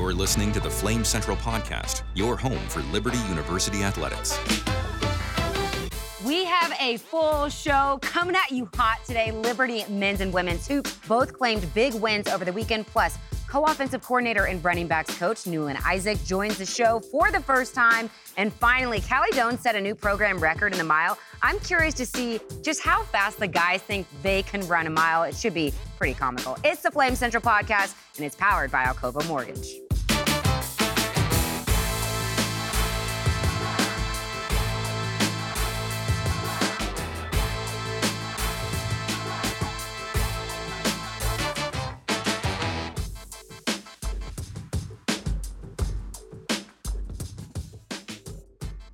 You're listening to the Flame Central Podcast, your home for Liberty University athletics. We have a full show coming at you hot today. Liberty men's and women's hoops both claimed big wins over the weekend. Plus, co-offensive coordinator and running backs coach Newland Isaac joins the show for the first time. And finally, Callie Jones set a new program record in the mile. I'm curious to see just how fast the guys think they can run a mile. It should be pretty comical. It's the Flame Central podcast, and it's powered by Alcova Mortgage.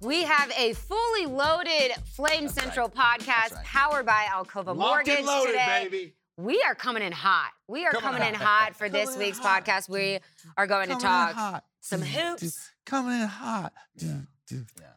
We have a fully loaded Flame Central podcast right. powered by Alcova Locked Mortgage and loaded, today. baby. We are coming in hot. We are coming, in hot for this Coming week's hot. podcast. We are going to Coming in talk some hoops. Coming in hot.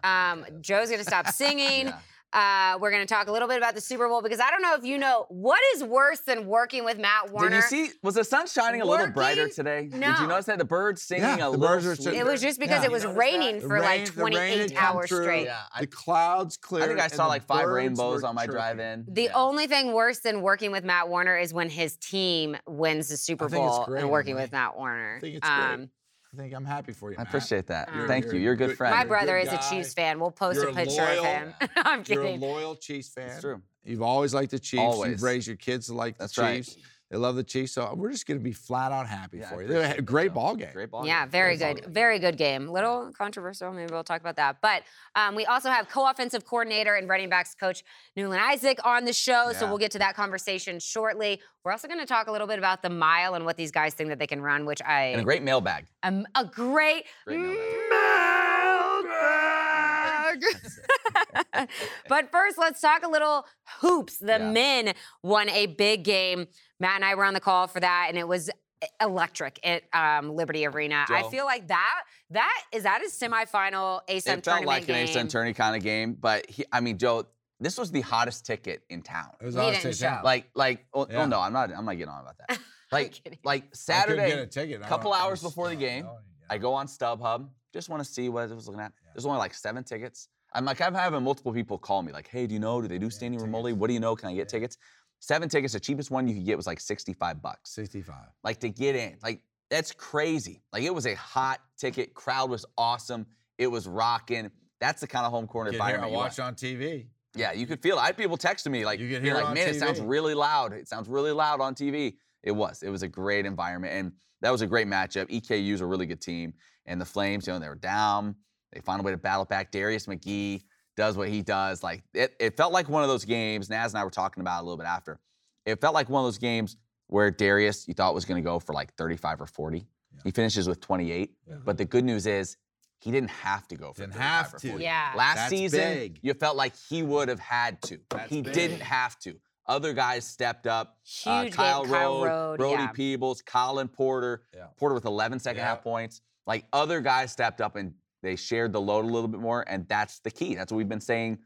Um, Joe's going to stop singing. Uh, we're going to talk a little bit about the Super Bowl because I don't know if you know what is worse than working with Matt Warner. Did you see? Was the sun shining a little brighter Working? today? Did you notice that the birds singing Yeah, a the little birds are sweeter? it was just because Yeah. it was raining The for rain- like 28 hours through. straight. Yeah, I, the clouds cleared. I think I saw like five rainbows on my chirping. drive-in. The Yeah. only thing worse than working with Matt Warner is when his team wins the Super Bowl great, and working Emily. with Matt Warner. I think it's great. I think I'm happy for you. I Matt. appreciate that. You're- Thank you're you. You're a good good- friend. My You're a brother good is a. Chiefs fan. We'll post You're a a picture of him. I'm kidding. You're a loyal Chiefs fan. It's true. You've always liked the Chiefs. Always. You've raised your kids to like That's the right. Chiefs. They love the Chiefs. So we're just going to be flat out happy Yeah, for you. They're a that, great ball game. Great ball. Yeah, game. very Great good. Very good game. Little controversial. Maybe we'll talk about that. But um, we also have co-offensive coordinator and running backs coach Newland Isaac on the show. So we'll get to that conversation shortly. We're also going to talk a little bit about the mile and what these guys think that they can run, which I And a great mailbag. am a great, Great mailbag. mailbag. but first, let's talk a little hoops. The Yeah. men won a big game. Matt and I were on the call for that, and it was electric at um, Liberty Arena. I feel like that that is that a semifinal ASUN It felt tournament like an game. ASUN tourney kind of game, but he, I mean, Joe, this was the hottest ticket in town. It was He honest didn't to town. show. Like, like, oh, Yeah. oh no, I'm not. I'm not getting on about that. Like, like Saturday, a couple hours was- before the game, no, I go on StubHub, just want to see what I was looking at. There's only like seven tickets. I'm like, I'm having multiple people call me, like, hey, do you know? Do they do standing room only? What do you know? Can I get tickets? Seven tickets. The cheapest one you could get was like 65 bucks. 65. Like to get in. Like that's crazy. Like it was a hot ticket. Crowd was awesome. It was rocking. That's the kind of home court Get here, I environment. you want. watched on TV. Yeah, you could feel it. I had people texting me like, You being hear like, man, it sounds really loud. It sounds really loud on TV. It was. It was a great environment, and that was a great matchup. EKU's a really good team, and the Flames, you know, they were down. They found a way to battle back. Darius McGhee does what he does. Like it, it felt like one of those games. Naz and I were talking about it a little bit after. It felt like one of those games where Darius, you thought was going to go for like 35 or 40. He finishes with 28. But the good news is he didn't have to go for Didn't 35 have or to. 40. Yeah. Last That's season, big. you felt like he would have had to. That's he big. didn't have to. Other guys stepped up. Uh, Huge game, Kyle, Kyle Rode, Rode, Brody yeah. Peebles, Colin Porter. Yeah. Porter with 11 second half points. Like other guys stepped up and they shared the load a little bit more, and that's the key. That's what we've been saying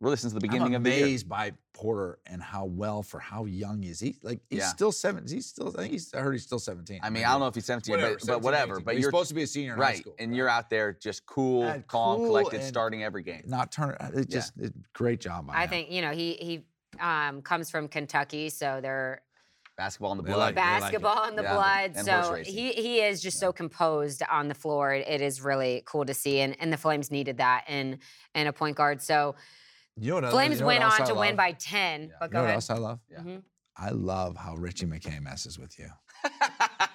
really since the beginning of the year. amazed by Porter and how well for how young is. He like he's Yeah. still seven. He's still. I think he's. I heard he's still 17. I mean, I don't know if he's 17, Whatever, but, 17, but whatever. 18, But he's you're supposed to be a senior in high right, school, and right? you're out there just cool, And calm, cool collected, starting every game. not turn. It Yeah. just it, great job. By I him. think you know he he um, comes from Kentucky, so they're Basketball in the blood. like- they like it. basketball in the Yeah, blood. and So he he is just so composed on the floor. It is really cool to see, and, and the Flames needed that in in a point guard. So you know Flames you know went on to win by ten. Yeah. But You go know what ahead. else I love? Yeah. Mhm. I love how Ritchie McKay messes with you.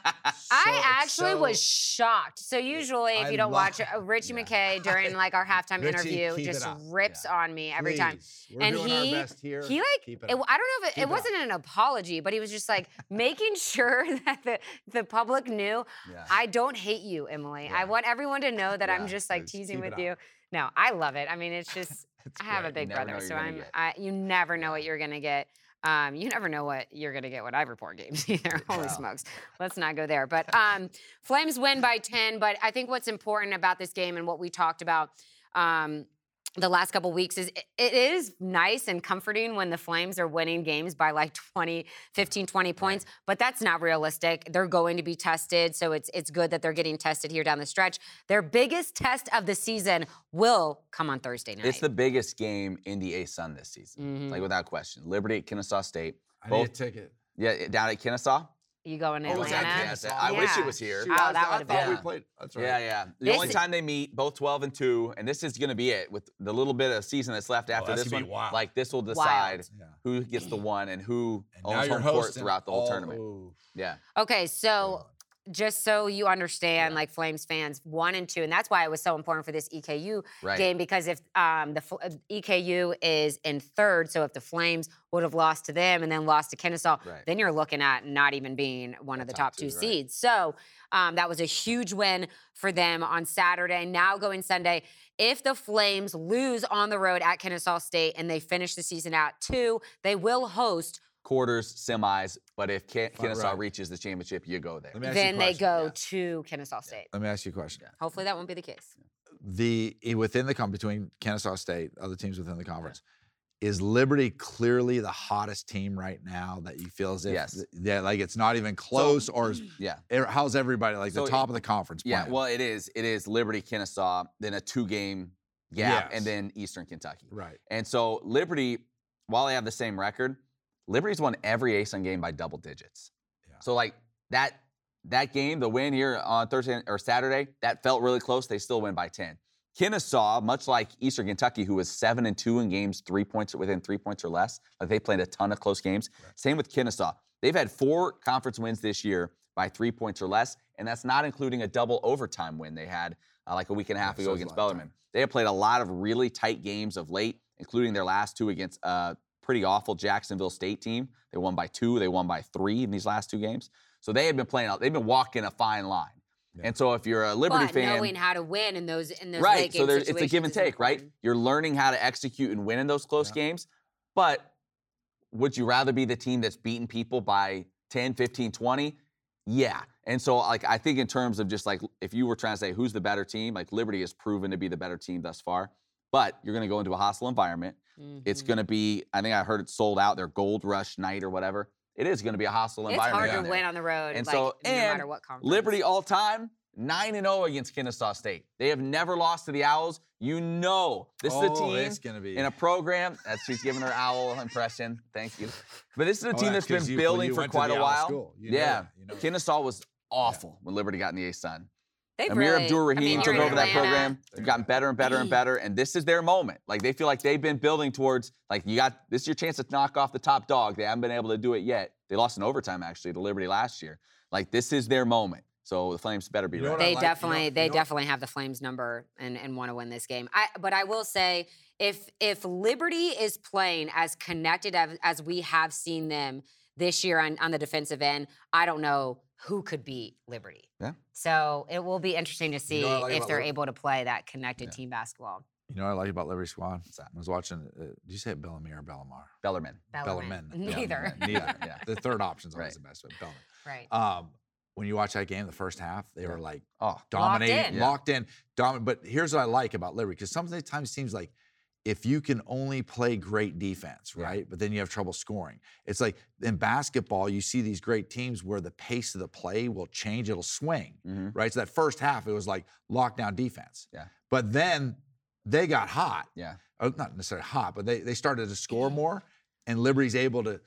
I So- actually was shocked. So usually, if I you don't watch uh, Ritchie Yeah. McKay during like our halftime Ritchie, interview, just rips on me every time. We're and he our best here. he like it, it. I don't know if it, it wasn't an apology, but he was just like making sure that the the public knew Yeah. I don't hate you, Emily. I want everyone to know that I'm just like teasing with up. you. No, I love it. I mean, it's just It's I have a big brother, so I'm. I, you never know what you're gonna get. Um, you never know what you're gonna get when I report games either. Holy Yeah. smokes. Let's not go there. But um, Flames win by 10. But I think what's important about this game and what we talked about um, the last couple weeks is it- it is nice and comforting when the Flames are winning games by like 20, 15, 20 points, but that's not realistic. They're going to be tested, so it's it's good that they're getting tested here down the stretch. Their biggest test of the season will come on Thursday night. It's the biggest game in the ASUN this season, Mhm. like without question. Liberty at Kennesaw State. I Both- need a ticket. Yeah, down at Kennesaw. You going to Oh, was that Atlanta? Kennesaw? I wish it was here. Shoot, Oh, I, that I would've thought we played. That's right. Yeah, yeah. The This only time they meet, both 12 and 2, and this is going to be it with the little bit of season that's left oh, after Oh, that's this one. be wild. Like this will decide Yeah. who gets the one and who And now owns you're home court throughout the whole all- tournament. ooh. Yeah. Okay, so just so you understand, Yeah. like Flames fans, one and two, and that's why it was so important for this EKU Right. game because if um, the uh, EKU is in third, so if the Flames would have lost to them and then lost to Kennesaw, Right. then you're looking at not even being one of the top, top two two, right. seeds. So um, that was a huge win for them on Saturday. Now going Sunday. If the Flames lose on the road at Kennesaw State and they finish the season out two, they will host. Quarters, semis, but if Ken- Kennesaw right. reaches the championship, you go there. Let me ask you a Then they go yeah. to Kennesaw State. Let me ask you a question. Hopefully that won't be the case. The within the com between Kennesaw State, other teams within the conference, is Liberty clearly the hottest team right now that you feel as if Yes. th- yeah, like it's not even close, or is, Yeah. er, how's everybody like So the top of the conference? Yeah, playing? well, it is. It is Liberty, Kennesaw, then a two-game gap, Yes. and then Eastern Kentucky. right. And so Liberty, while they have the same record, Liberty's won every ASUN game by double digits. Yeah. So like that that game, the win here on Thursday or Saturday, that felt really close. They still win by 10. Kennesaw, much like Eastern Kentucky, who was seven and two in games three points within three points or less, like they played a ton of close games. Same with Kennesaw. They've had four conference wins this year by three points or less, and that's not including a double overtime win they had uh, like a week and a half Yeah, ago against. Bellarmine. They have played a lot of really tight games of late, including their last two against a pretty awful Jacksonville State team. They won by two, they won by three in these last two games. So they have been playing out, they've been walking a fine line. Yeah. And so if you're a Liberty but fan, knowing how to win in those in those right? late So there's it's a give and take, right? You're learning how to execute and win in those close Yeah. games. But would you rather be the team that's beating people by 10, 15, 20? Yeah. And so like I think in terms of just like if you were trying to say who's the better team, like Liberty has proven to be the better team thus far. But you're going to go into a hostile environment. It's Mhm. going to be I think I heard it sold out their Gold Rush night or whatever. It is going to be a hostile It's environment. It's hard to win on the road, And like, so- no and matter what conference. Liberty all time, 9 and 0 against Kennesaw State. They have never lost to the Owls. You know, this is a Oh, team it's gonna be in a program. That's she's giving her owl impression. Thank you. But this is a Oh, team that's been you- building you for quite a while. school. You yeah. that. You know. Kennesaw was awful when Liberty got in the ASUN. They've Amir really, Abdur I Rahim mean, took over that program. They've gotten better and better and better. And this is their moment. Like they feel like they've been building towards like you got this is your chance to knock off the top dog. They haven't been able to do it yet. They lost in overtime actually to Liberty last year. Like this is their moment. So the Flames better be You know ready. They like- you know- definitely, you they know- definitely have the Flames number and, and want to win this game. I, but I will say, if if Liberty is playing as connected as, as we have seen them this year on, on the defensive end, I don't know who could beat Liberty. Yeah. So it will be interesting to see know like if they're Lib- able to play that connected Yeah. team basketball. You know what I like about Liberty Squad? I was watching. Uh, did you say it Bellamy or Bellamar? Bellarmine. Bellarmine. Bellarmine. Yeah, Neither. Neither. Yeah. The third option's always Right. the best, but Bellarmine. Right. Um, when you watch that game, the first half, they Yeah. were like Oh, dominating, in. locked in, dominant. But here's what I like about Liberty because sometimes it seems like if you can only play great defense, Yeah. right, but then you have trouble scoring. It's like in basketball, you see these great teams where the pace of the play will change, it'll swing, mhm. right? So that first half, it was like lockdown defense. Yeah. But then they got hot. yeah. uh, not necessarily hot, but they, they started to score more, and Liberty's able to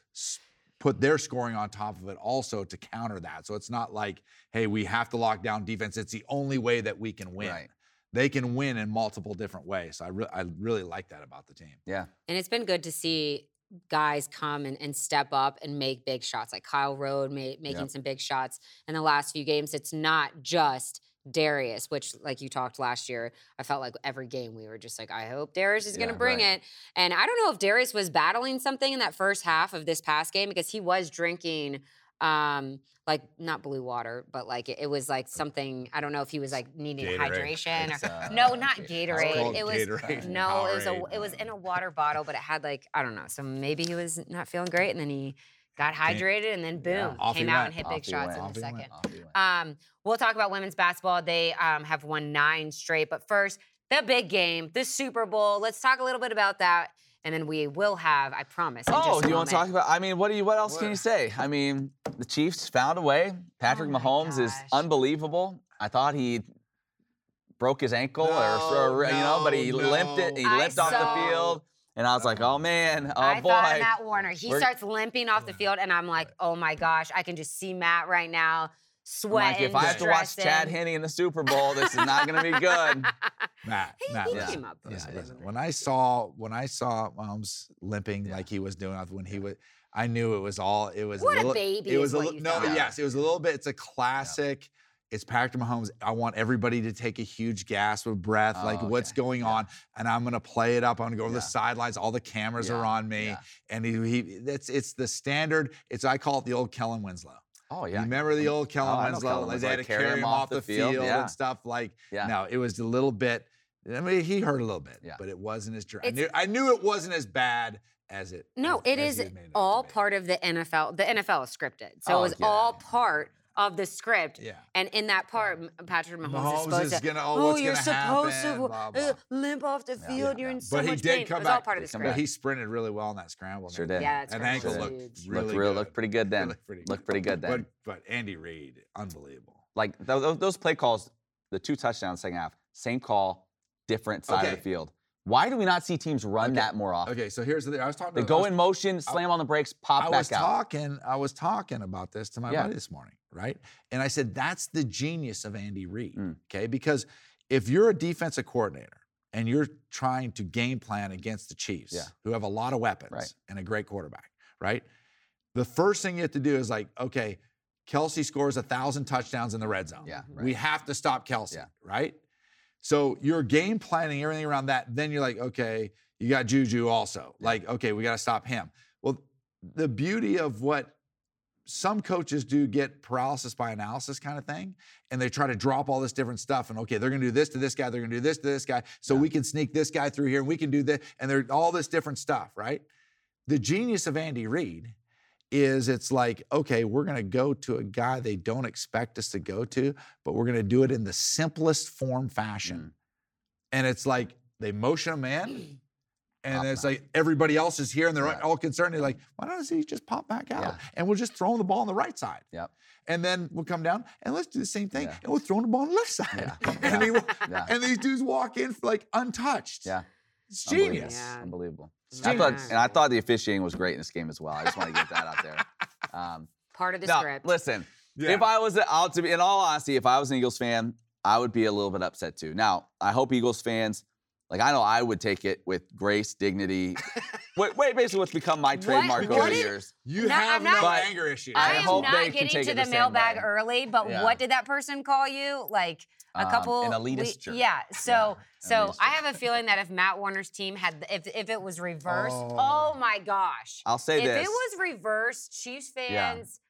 put their scoring on top of it also to counter that. So it's not like, hey, we have to lock down defense. It's the only way that we can win. Right. They can win in multiple different ways. So I, re- I really like that about the team. Yeah. And it's been good to see guys come and, and step up and make big shots, like Kyle Rode ma- making Yep. some big shots in the last few games. It's not just Darius, which, like you talked last year, I felt like every game we were just like, I hope Darius is going to bring right. it. And I don't know if Darius was battling something in that first half of this past game because he was drinking. Um, like not blue water, but like it, it was like something. I don't know if he was like needing Gatorade. hydration or uh, no, not Gatorade. It was Gatorade. no, it was a it was in a water bottle, but it had like I don't know. So maybe he was not feeling great, and then he got hydrated, and then boom, Yeah. Came out went. and hit Off big shots went. in Off the second. Off he went. Um, we'll talk about women's basketball. They um, have won nine straight, but first. the big game, the Super Bowl. Let's talk a little bit about that, and then we will have, I promise. Oh, just do you want to talk about? I mean, what do you? What else can you say? I mean, the Chiefs found a way. Patrick Oh my Mahomes is unbelievable. I thought he broke his ankle, or, No, you know, but he no, limped it. He no. I limped off the field, and I was like, oh man, oh I boy. thought of Matt Warner. He We're- starts limping off the field, and I'm like, oh my gosh, I can just see Matt right now I'm sweating. like, if I have to watch Chad stressing. Henne in the Super Bowl, this is not going to be good. Matt, He- Matt, he listen, came up listen, it. listen. When I saw when I saw Mahomes limping Yeah. like he was doing when he was, I knew it was all. It was What a little, baby It is was a what li- you no, thought. yes, it was a little bit. It's a classic. It's Patrick Mahomes. I want everybody to take a huge gasp of breath, like Oh, what's going Yeah. on, and I'm gonna play it up. I'm gonna go over Yeah. the sidelines. All the cameras are on me, yeah. and he, he it's it's the standard. It's I call it the old Kellen Winslow. Oh yeah. You yeah. remember the old Kellen Oh, I know Winslow? Kellen Like they had to carry him off the field, yeah. and stuff. Like Yeah. no, it was a little bit. I mean, he hurt a little bit, Yeah. but it wasn't as dry. I knew, I knew it wasn't as bad as it. No, as, it as is he had made it all part of the NFL. The NFL is scripted, so Oh, it was yeah. all part of the script. Yeah. And in that part, M- Patrick Mahomes, Mahomes is supposed is to. gonna- oh, what's you're gonna supposed happen, to blah, uh, limp off the field. Yeah. You're in But so But he did pain. come it was all back. part of the He script. But he sprinted really well in that scramble. Sure and did. everything. Yeah, that That ankle was looked huge. really looked real, good. looked pretty good then. looked pretty Looked pretty good then. But but Andy Reid, unbelievable. like th- th- those play calls, the two touchdowns second half, same call, different side of the field. Why do we not see teams run Okay. that more often? Okay, so here's the thing. I was talking. They go was- in motion, slam on the brakes, pop I back was talking. I was talking about this to my Yeah. buddy this morning, right? And I said that's the genius of Andy Reid. Mm. Okay, because if you're a defensive coordinator and you're trying to game plan against the Chiefs, Yeah. who have a lot of weapons Right. and a great quarterback, right? The first thing you have to do is like, okay, Kelce scores a thousand touchdowns in the red zone. Yeah, We have to stop Kelce, Yeah. right? So you're game planning everything around that. Then you're like, okay, you got Juju also. Like, okay, we got to stop him. Well, the beauty of what some coaches do get paralysis by analysis kind of thing, and they try to drop all this different stuff. And okay, they're going to do this to this guy, they're going to do this to this guy, so Yeah. we can sneak this guy through here, and we can do this, and they're all this different stuff, right? The genius of Andy Reid is it's like, okay, we're going to go to a guy they don't expect us to go to, but we're going to do it in the simplest form fashion. Mm. And it's like they motion him in, and Pop it's him like everybody else is here and they're Yeah. all concerned. They're like, why doesn't he just pop back out? Yeah. And we'll just throw the ball on the right side. Yep. And then we'll come down and let's do the same thing. Yeah. And we'll throw the ball on the left side. Yeah. and, he, and these dudes walk in for like untouched. Yeah. It's Unbelievable. genius. Yeah. Unbelievable. It's I thought, and I thought the officiating was great in this game as well. I just want to get that out there. Um, Part of the now, script. listen, Yeah. if I was out to be, in all honesty, if I was an Eagles fan, I would be a little bit upset too. Now, I hope Eagles fans, like I know I would take it with grace, dignity. wait, wait, basically what's become my trademark what over the years. You No, have I'm no But anger issues. I I, am hope not they can getting take to it the, the mailbag early, but Yeah. what did that person call you? Like a Um, couple an we- elitist jerk. Yeah. So Yeah, so I have a feeling that if Matt Warner's team had if if it was reversed, Oh. oh, my gosh. I'll say if this. If it was reversed, Chiefs fans. Yeah. fans,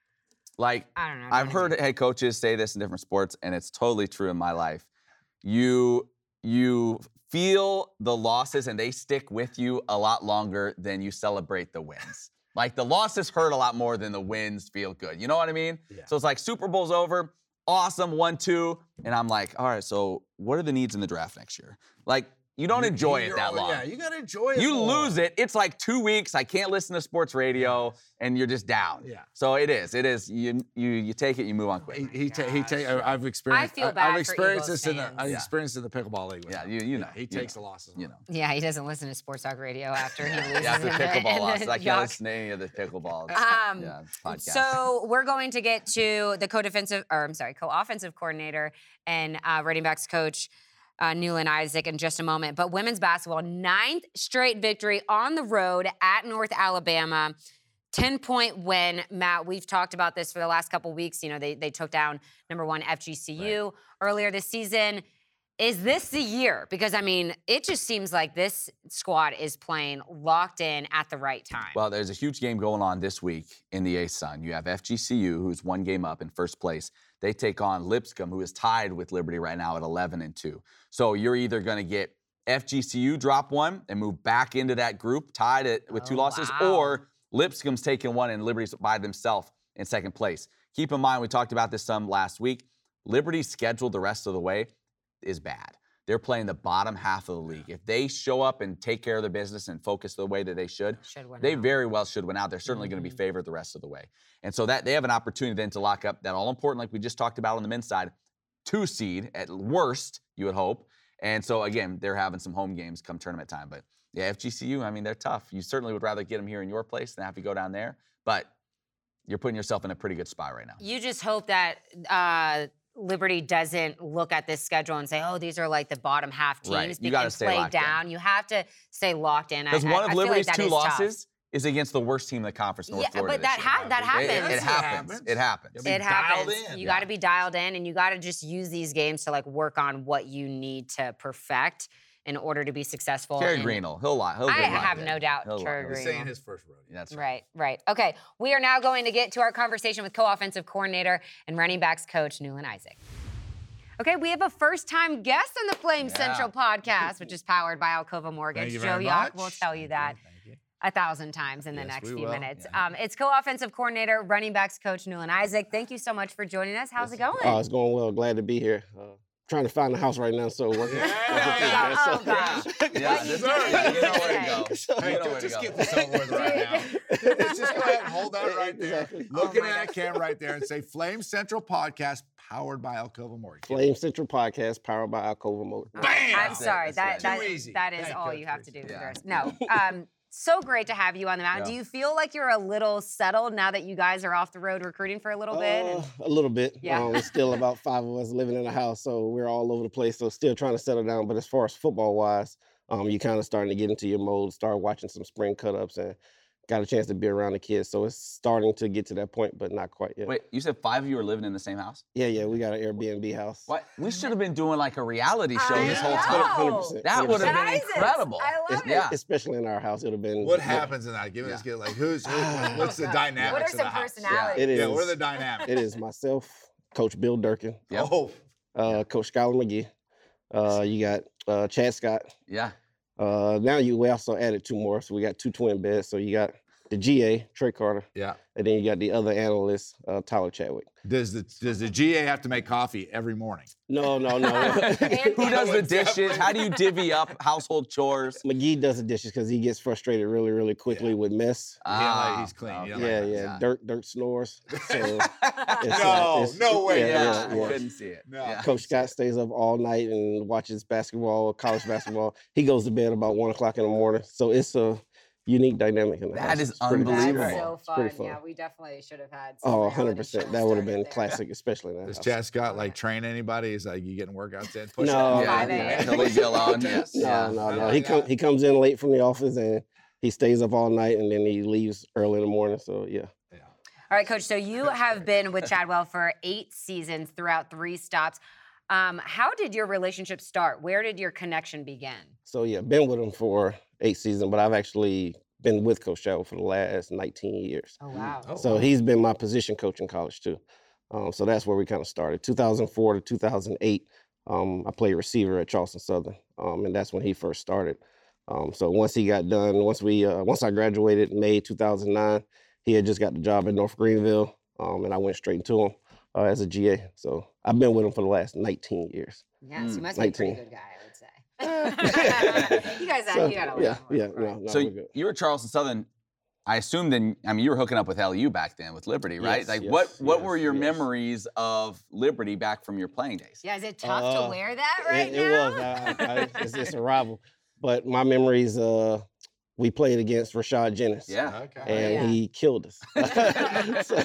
like I don't know. I've heard even- head coaches say this in different sports, and it's totally true in my life. You you feel the losses, and they stick with you a lot longer than you celebrate the wins. Like the losses hurt a lot more than the wins feel good. You know what I mean? Yeah. So it's like Super Bowl's over, awesome, one two, and I'm like, all right, so what are the needs in the draft next year? Like you don't You- enjoy it you're that all- long. Yeah, you gotta enjoy it. You more. lose it. It's like two weeks. I can't listen to sports radio, and you're just down. Yeah. So it is. It is. You you you take it. You move on quick. He, he, ta- he ta- I- I've experienced. I feel I- bad I've experienced Eagles this in the. I've Yeah. experienced it in the pickleball league. Yeah, you you know. he you takes know, the losses. You know. Yeah, he doesn't listen to Sports Talk Radio after he loses. Yeah, after the- pickleball in loss. the I can't listen to any of the pickleball. Um, yeah, podcast. So we're going to get to the co-defensive, or I'm sorry, co-offensive coordinator and uh, running backs coach uh, Newland Isaac in just a moment. But women's basketball, ninth straight victory on the road at North Alabama. 10 point win. Matt, we've talked about this for the last couple weeks. You know, they, they took down number one FGCU earlier this season. Is this the year? Because, I mean, it just seems like this squad is playing locked in at the right time. Well, there's a huge game going on this week in the ASUN. You have FGCU, who's one game up in first place. They take on Lipscomb, who is tied with Liberty right now at 11 and 2. So you're either going to get FGCU drop one and move back into that group tied at, with two Oh, losses, wow. or Lipscomb's taking one and Liberty's by themselves in second place. Keep in mind, we talked about this some last week. Liberty's schedule the rest of the way is bad. They're playing the bottom half of the league. If they show up and take care of their business and focus the way that they should, Should they out. very well should win out. They're certainly going to be favored the rest of the way. And so that they have an opportunity then to lock up that all important, like we just talked about on the men's side, two seed at worst, you would hope. And so again, they're having some home games come tournament time. But yeah, FGCU, I mean, they're tough. You certainly would rather get them here in your place than have to go down there. But you're putting yourself in a pretty good spot right now. You just hope that uh, Liberty doesn't look at this schedule and say, "Oh, these are like the bottom half teams." Right. You gotta stay play locked in. down. You have to stay locked in. I- Because one of feel like Liberty's that two is tough. losses is against the worst team in the conference, North Yeah, Florida. but that ha- that happens. It, It happens. happens. It happens. It happens. in. You got to be dialed in, and you got to just use these games to like work on what you need to perfect in order to be successful. Carey and- Greenell, he'll lie. He'll I get have in. no doubt He'll Carey lock He's in. Greenell. saying his first rodeo. That's right. Right, right. Okay, we are now going to get to our conversation with co-offensive coordinator and running backs coach Newland Isaac. Okay, we have a first-time guest on the Flame Yeah. Central podcast, which is powered by Alcova Mortgage. Thank you Joe Yock will tell you that Thank you. a thousand times in the Yes, next few will. minutes. Yeah. Um, it's co-offensive coordinator, running backs coach Newland Isaac. Thank you so much for joining us. How's it going? Oh, it's going well. Glad to be here. Uh, trying to find a house right now, so working. Yeah. working Oh, through gosh. that, so- Yeah, What you this- doing you know where to go. So- You Hey, know where to just go. get this over with right now. Let's just go ahead and hold that right there. Exactly. Looking Oh at that camera right there and say Flame Central Podcast powered by Alcova Mortgage. Flame Central Podcast, powered by Alcova Motor. Oh, Bam! I'm sorry. that's That that, that is Thank all you, you have to do Chris. for the Yeah. rest. No. Um, so great to have you on the mound. Do you feel like you're a little settled now that you guys are off the road recruiting for a little bit? Uh, And- a little bit. Yeah. Um, it's still about five of us living in a house, so we're all over the place. So still trying to settle down. But as far as football wise, um, you kind of starting to get into your mode. Start watching some spring cut ups and got a chance to be around the kids. So it's starting to get to that point, but not quite yet. Wait, you said five of you are living in the same house? Yeah, yeah, we got an Airbnb house. What? We should have been doing like a reality show I this whole know. time. 100%. That would have been Guys, incredible. I love Es- it. Yeah. Especially in our house, it would have been. What yeah. happens in that? Give me Yeah. this kid. Like, who's, who, Ah. what's the God. dynamics What are of the some house? personalities? It is. Yeah, what are the dynamics? It is myself, Coach Bill Durkin, Yep. Oh, uh, Coach Skylar McGee. Uh, you got uh, Chad Scott. Yeah. Uh, now you we also added two more, so we got two twin beds. So you got the GA Trey Carter, yeah. and then you got the other analyst uh, Tyler Chadwick. Does the does the GA have to make coffee every morning? No, no, no. Who does the dishes? How do you divvy up household chores? McGee does the dishes because he gets frustrated really, really quickly with mess. You don't like- Ah, he's clean. You don't yeah, like yeah, yeah. Dirt, dirt snores. So it's, No, uh, it's- no way. Yeah, Yeah, yeah, I couldn't see it. No. Yeah. Coach Scott stays up all night and watches basketball, college basketball. He goes to bed about one o'clock in the morning. So it's a unique dynamic in the That house. is It's pretty- That's unbelievable. so It's fun. pretty fun. Yeah, we definitely should have had. Oh, 100 percent. That would have been there. classic, especially in that Does. Chad Scott like train anybody? Is like you getting workouts in? Push No, ups? Yeah, Five he'll leave you alone. Yes. No, Yeah. no, no. like He come he comes in late from the office and he stays up all night and then he leaves early in the morning. So yeah. All right, coach. So you have been with Chadwell for eight seasons throughout three stops. Um, how did your relationship start? Where did your connection begin? So yeah, been with him for eight seasons, but I've actually been with Coach Chadwell for the last 19 years. Oh wow. Oh, So wow. he's been my position coach in college too. Um, so that's where we kind of started. 2004 to 2008, um, I played receiver at Charleston Southern, um, and that's when he first started. Um, so once he got done, once we, uh, once I graduated in May 2009, he had just got the job at North Greenville, um, and I went straight into him uh, as a GA. So I've been with him for the last 19 years. Yeah, so you Mm, must be a pretty good guy, I would say. you guys, So, you got a yeah, yeah, no, no, So good. you were Charleston Southern. I assume then. I mean, you were hooking up with LU back then with Liberty, right? Yes, like, yes, what what yes, were your yes. memories of Liberty back from your playing days? Yeah, is it tough to Uh, wear that right it, now? it was. I, I, it's, it's a rival. But my memories, uh, we played against Rashad Jennings. Yeah. Okay. And Yeah. he killed us. So,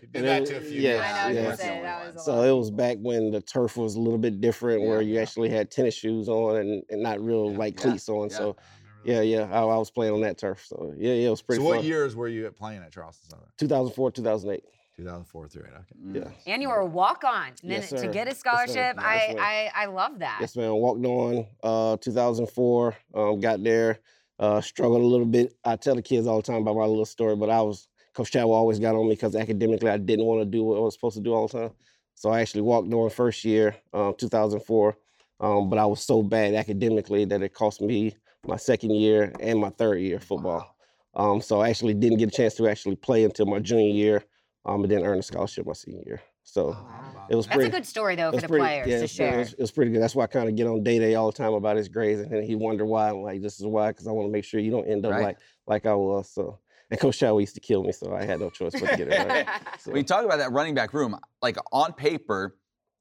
He did that to a few yeah, guys. I know, I yeah. gonna say, that was So it was back when the turf was a little bit different, where Yeah. you actually had tennis shoes on and, and not real Yeah. like Yeah. cleats on. Yeah. So yeah, yeah, I, I was playing on that turf. So yeah, yeah, it was pretty So what fun. years were you playing at Charleston Southern? 2004, 2008. 2004 through 8. Okay. Mm. Yeah. And you were a walk on. And then Yes, to get a scholarship, Yes, I. I I love that. Yes, man. Walked on uh, 2004. Um, got there. Uh, struggled a little bit. I tell the kids all the time about my little story, but I was Coach Chadwell always got on me because academically I didn't want to do what I was supposed to do all the time. So I actually walked during first year, um, 2004. Um, but I was so bad academically that it cost me my second year and my third year of football. Um, so I actually didn't get a chance to actually play until my junior year, um, and then earn a scholarship my senior year. So oh, it was pretty. That's a good story though for the pretty- players yeah, to it's pretty- share. It was, it was pretty good. That's why I kind of get on day day all the time about his grades, and then he wonder why. I'm like, this is why, because I want to make sure you don't end up Right. like like I was. So, and Coach Chow used to kill me, so I had no choice but to get it right. So, When you talk about that running back room, like on paper,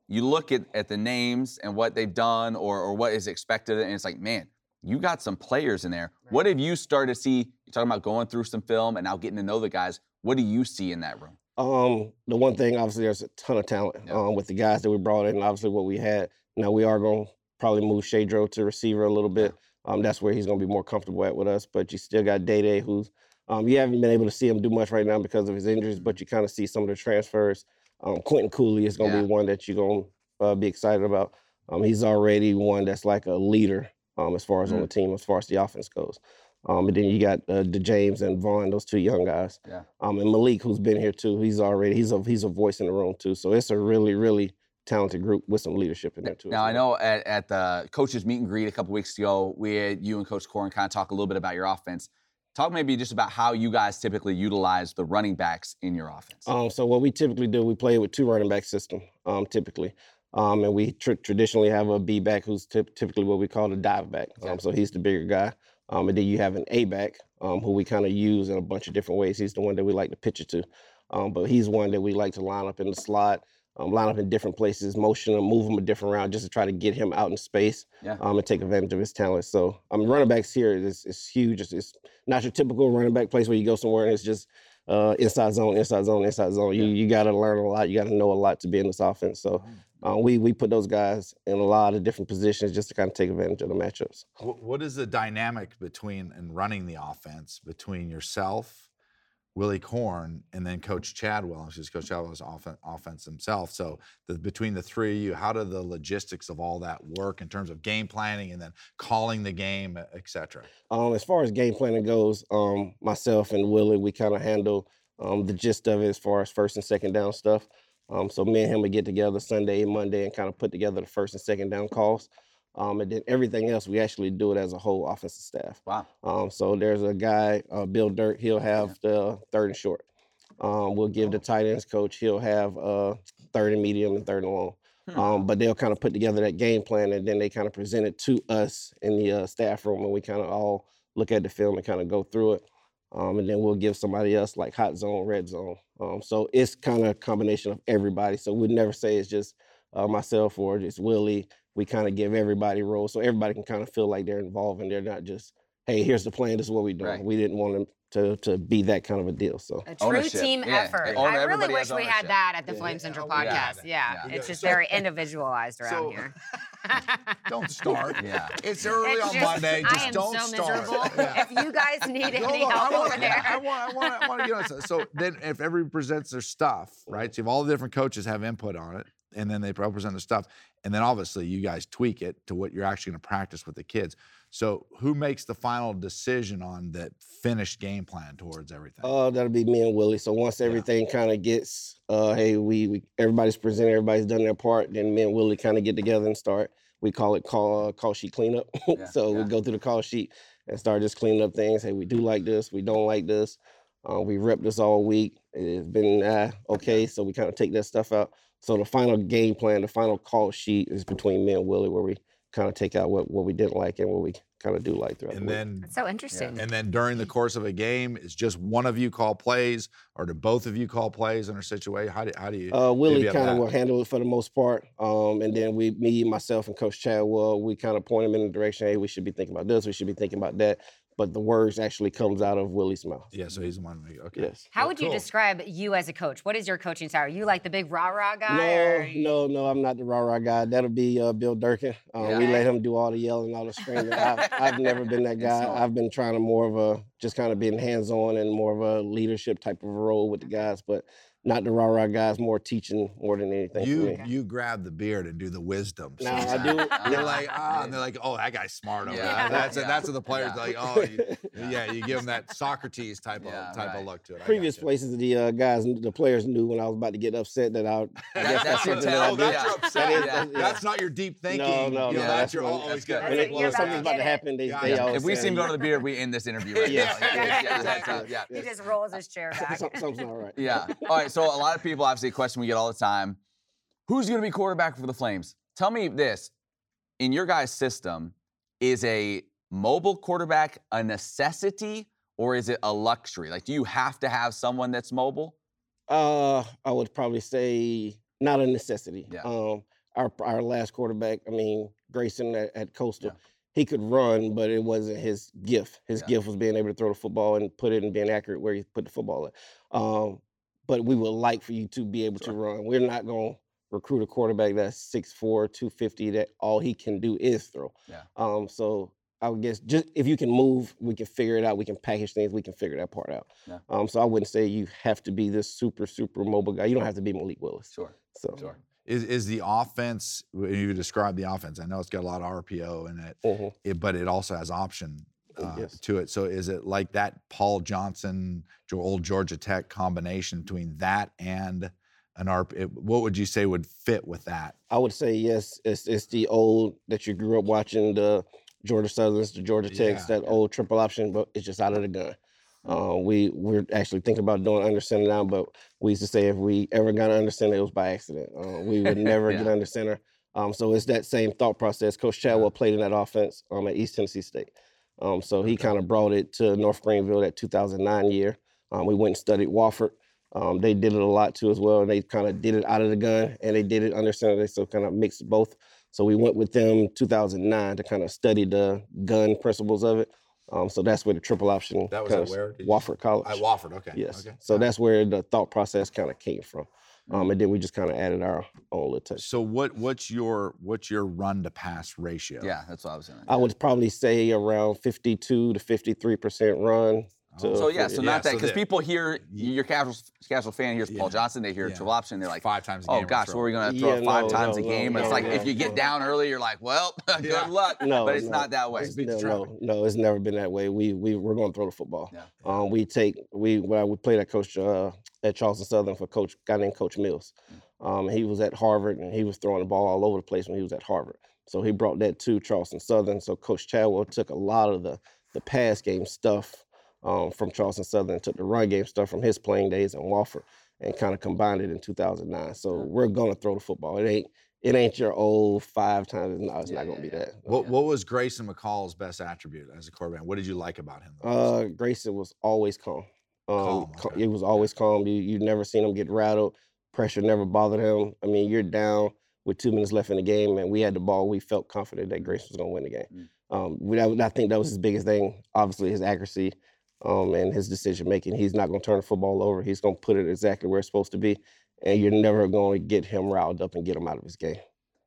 you look at, at the names and what they've done or, or what is expected, and it's like, man, you got some players in there. What have you started to see? You're talking about going through some film and now getting to know the guys. What do you see in that room? Um, the one thing, obviously, there's a ton of talent Yeah. um, with the guys that we brought in. Obviously, what we had. Now we are going to probably move Shedro to receiver a little bit. Um, that's where he's going to be more comfortable at with us. But you still got Day Day, who's um, you haven't been able to see him do much right now because of his injuries, but you kind of see some of the transfers. Um, Quinton Cooley is going to Yeah. be one that you're going to uh, be excited about. Um, he's already one that's like a leader um, as far as on Mm. the team, as far as the offense goes. Um, and then you got uh, DeJames and Vaughn, those two young guys. Yeah. Um, and Malik, who's been here too, he's already he's a he's a voice in the room too. So it's a really really talented group with some leadership in there too. Now I know at, at the coaches meet and greet a couple weeks ago, we had you and Coach Korn kind of talk a little bit about your offense. Talk maybe just about how you guys typically utilize the running backs in your offense. Um, so what we typically do, we play with two running back system, um, typically. Um, and we tr- traditionally have a B back who's typ- typically what we call the dive back. Um, so he's the bigger guy. Um, and then you have an A back um, who we kind of use in a bunch of different ways. He's the one that we like to pitch it to. Um, but he's one that we like to line up in the slot, um, line up in different places, motion him, move him a different route just to try to get him out in space Yeah. um, and take advantage of his talent. So mean, running backs here is, is huge. It's, it's not your typical running back place where you go somewhere and it's just uh, inside zone, inside zone, inside zone. You you got to learn a lot. You got to know a lot to be in this offense. So uh, we we put those guys in a lot of different positions just to kind of take advantage of the matchups. What is the dynamic between and running the offense between yourself, Willy Korn, and then Coach Chadwell? Because Coach Chadwell's offen- offense himself. So the, between the three of you, how do the logistics of all that work in terms of game planning and then calling the game, et cetera? Um, as far as game planning goes, um, myself and Willy, we kind of handle um, the gist of it as far as first and second down stuff. Um, so me and him would get together Sunday and Monday and kind of put together the first and second down calls. Um, and then everything else, we actually do it as a whole offensive staff. Wow. Um, so there's a guy, uh, Bill Dirt. He'll have the third and short. Um, we'll give the tight ends coach. He'll have uh, third and medium and third and long. Hmm. Um, but they'll kind of put together that game plan and then they kind of present it to us in the uh, staff room and we kind of all look at the film and kind of go through it. Um, and then we'll give somebody else like hot zone, red zone. Um, so it's kind of a combination of everybody. So we'd never say it's just uh, myself or just Willy. We kind of give everybody roles so everybody can kind of feel like they're involved and they're not just, hey, here's the plan, this is what we're doing. Right. We didn't want them to to be that kind of a deal. So A true Ownership. team Yeah. effort. Own- I really wish we had that at the Yeah. Flame Central Yeah, podcast. have. Yeah, Yeah. it's just So- very individualized around So- here. Don't start. Yeah. It's early It's on just- Monday. I Just am don't so start. miserable. Yeah. If you guys need Go any on, help I want, over there, I want, I want, I want to get on. So, so then, if everybody presents their stuff, right? So, if all the different coaches have input on it, and then they present their stuff, and then obviously you guys tweak it to what you're actually going to practice with the kids. So, who makes the final decision on that finished game plan towards everything? Uh, that'll be me and Willy. So once everything kind of gets, uh, hey, we, we everybody's presented, everybody's done their part, then me and Willy kind of get together and start. We call it call uh, call sheet cleanup. Yeah, so yeah. we go through the call sheet and start just cleaning up things. Hey, we do like this, we don't like this. Uh, we rep this all week. It's been uh, okay, so we kind of take that stuff out. So the final game plan, the final call sheet is between me and Willy, where we kind of take out what, what we didn't like and what we kind of do like throughout and the week. then That's so interesting. And then during the course of a game, is just one of you call plays, or do both of you call plays in a situation? How do how do you? Uh, Willy kind of will handle it for the most part. Um, and then we, me, myself, and Coach Chadwell, we kind of point him in the direction. Hey, we should be thinking about this. We should be thinking about that. But the words actually comes out of Willy's mouth. yeah, so he's the one. who- Okay. Yes. How Well, would you cool. describe you as a coach? What is your coaching style? Are you like the big rah rah guy? No, are no, no. I'm not the rah rah guy. That'll be uh, Bill Durkin. Um, We let him do all the yelling, all the screaming. I've, I've never been that guy. I've been trying to more of a just kind of being hands on and more of a leadership type of role with the guys, but not the rah rah guys. More teaching more than anything. You you grab the beard and do the wisdom. Now, I do- You're like ah, and they're like, oh, that guy's smart over Yeah. there. That's Yeah. that's what the players Yeah. are like. Oh, you, Yeah. yeah. You give them that Socrates type Yeah, of type right. of look to it. Previous gotcha. places, the uh, guys, the players knew when I was about to get upset that I. I That- guess that's that's your something tell. Oh, that's your upset. is- that's- yeah. That's not your deep thinking. No, no, you know, no, that's that's your what- always that's good. good. When, That's it, it, when you're something's about about to to get it. happen, they, they always If we say, see him go to the beard, we end this interview right now. Yeah, exactly. yeah. He just rolls his chair back. Some- something's not right. Yeah. All right. So a lot of people, obviously, a question we get all the time: Who's going to be quarterback for the Flames? Tell me this: In your guys' system, is a mobile quarterback a necessity or is it a luxury? Like, do you have to have someone that's mobile? Uh, I would probably say not a necessity. Yeah. Um, our our last quarterback, I mean Grayson at, at Coastal, Yeah. he could run, but it wasn't his gift. His Yeah. gift was being able to throw the football and put it and being accurate where he put the football at. Um, but we would like for you to be able to run. We're not going to recruit a quarterback that's 6'4", 250 that all he can do is throw. Yeah. Um, so I would guess just if you can move, we can figure it out. We can package things. We can figure that part out. Yeah. Um, so I wouldn't say you have to be this super super mobile guy. You don't have to be Malik Willis. Sure, So sure. Is is the offense you describe the offense? I know it's got a lot of RPO in it, mhm. it but it also has option uh, Yes. to it. So is it like that Paul Johnson, old Georgia Tech combination between that and an RP? What would you say would fit with that? I would say yes. It's it's the old that you grew up watching the Georgia Southerns, the Georgia Techs, Yeah, that old triple option, but it's just out of the gun. Uh, we we're actually thinking about doing under center now, but we used to say if we ever got under center, it was by accident. Uh, we would never get Yeah. under center. Um, so it's that same thought process. Coach Chadwell played in that offense um, at East Tennessee State. Um, so he kind of brought it to North Greenville that 2009 year. Um, we went and studied Wofford. Um, they did it a lot too as well. And they kind of did it out of the gun and they did it under center. They still kind of mixed both. So we went with them 2009 to kind of study the gun principles of it. Um, so that's where the triple option. That was at where? Did Wofford College. At Wofford, okay. Yes. Okay. So that's where the thought process kind of came from. Um, and then we just kind of added our own little touch. So what what's your what's your run to pass ratio? Yeah, that's what I was saying. I would probably say around 52 to 53 percent run. To So yeah, so Yeah, not that because that- people hear your casual casual fan hears Paul Johnson, they hear Yeah. triple option, they're like, five times a oh gosh, what are we gonna throw Yeah, five no, times no, a game? no, it's like if you get down early, you're like, well, good Yeah. luck. No, but it's no. not that way. No, no, it's never been that way. We we we're going to throw the football. Yeah. Um, we take we when I, we played at Coach uh, at Charleston Southern for Coach guy named Coach Mills. Um, he was at Harvard and he was throwing the ball all over the place when he was at Harvard. So he brought that to Charleston Southern. So Coach Chadwell took a lot of the the pass game stuff um, from Charleston Southern, took the run game stuff from his playing days in Wofford, and kind of combined it in 2009. So we're gonna throw the football. It ain't it ain't your old five times. No, it's Yeah, not gonna yeah, be that. What what was Grayson McCall's best attribute as a quarterback? What did you like about him? Uh, Grayson was always calm. Um, Calm, okay. He was always calm. You you never seen him get rattled. Pressure never bothered him. I mean, you're down with two minutes left in the game, and we had the ball. We felt confident that Grayson was going to win the game. Mm. Um, I think that was his biggest thing. Obviously, his accuracy um, and his decision making. He's not going to turn the football over. He's going to put it exactly where it's supposed to be, and you're never going to get him riled up and get him out of his game.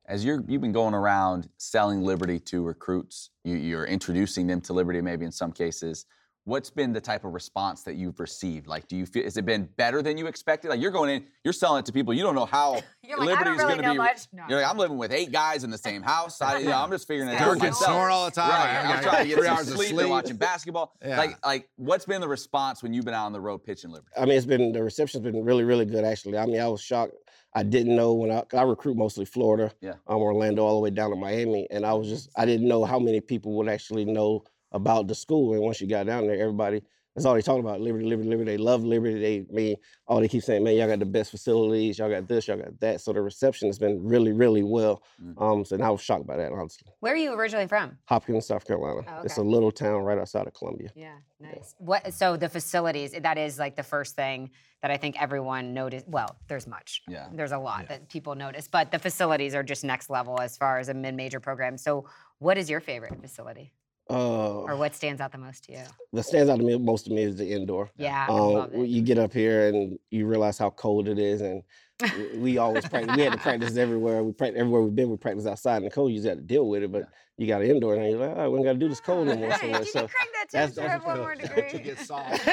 As you're you've been going around selling Liberty to recruits, you, you're introducing them to Liberty, maybe in some cases. What's been the type of response that you've received? Like, do you feel has it been better than you expected? Like, you're going in, you're selling it to people you don't know how You're like, Liberty's really going to know be. much. No. You're like, I'm living with eight guys in the same house. I, you know, I'm just figuring it out Dirk Dirk and and myself. snore all the time. Right, I I'm got trying to get three some hours of sleep. They're sleep. watching basketball. Yeah. Like, like, what's been the response when you've been out on the road pitching Liberty? I mean, it's been the reception's been really, really good actually. I mean, I was shocked. I didn't know when I, 'cause I recruit mostly Florida, Yeah. um, Orlando, all the way down to Miami, and I was just I didn't know how many people would actually know about the school. And once you got down there, everybody that's all they talking about Liberty, Liberty, Liberty. They love Liberty. They I mean, all they keep saying, man, y'all got the best facilities, y'all got this, y'all got that. So the reception has been really, really well. Mm. Um, so and I was shocked by that, honestly. Where are you originally from? Hopkins, South Carolina. Oh, It's a little town right outside of Columbia. Yeah, nice. What? So the facilities. That is like the first thing that I think everyone noticed. Well, there's much. Yeah. There's a lot that people notice, but the facilities are just next level as far as a mid-major program. So, what is your favorite facility, Uh, or what stands out the most to you? what stands out to me most to me is the indoor. Yeah, I Um, love it. you get up here and you realize how cold it is, and w- we always practice. We had to practice everywhere. We practice everywhere we've been. We practice outside in the cold. You just got to deal with it. But you got an indoor, and you're like, oh, we ain't got to do this cold no more. Right, so you much. can So crank that that's- temperature that's up one what- more don't degree. you get soft.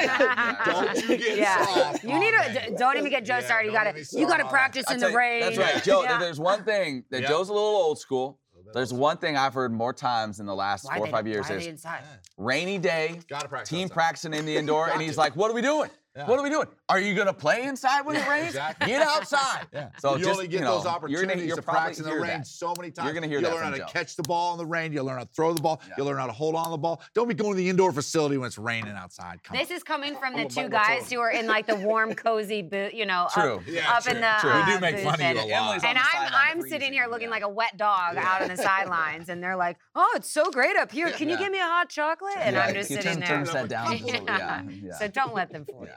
Don't you get yeah. soft You need to me. d- don't even get Joe Yeah, started. You got get to you got to practice in the you- rain. That's right, Joe. Yeah. There's one thing that Yeah. Joe's a little old school. There's one thing I've heard more times in the last Why four or they- five years. Why are they There's inside? rainy day, Gotta practice. team outside. practicing in the indoor, and he's to. like, "What are we doing? Yeah. What are we doing?" Are you gonna play inside when it rains? Exactly. Get outside. Yeah. So you just, only get you know, those you're opportunities gonna, you're to practice in the rain that. so many times. You're gonna hear You'll that learn from how Joe. to catch the ball in the rain. You'll learn how to throw the ball. Yeah. You'll learn how to hold on to the ball. Don't be going to the indoor facility when it's raining outside. Come This on. is coming from the two gonna bite my guys who are in like the warm, cozy boot, you know, True. up, Yeah, up in the. true. We do uh, make fun of you and- a lot. Emily's And I'm I'm sitting here looking like a wet dog out on the sidelines, and they're like, "Oh, it's so great up here. Can you Yeah. give me a hot chocolate?" And I'm just sitting there. Turn that down. just a little, yeah. yeah. So don't let them fool you.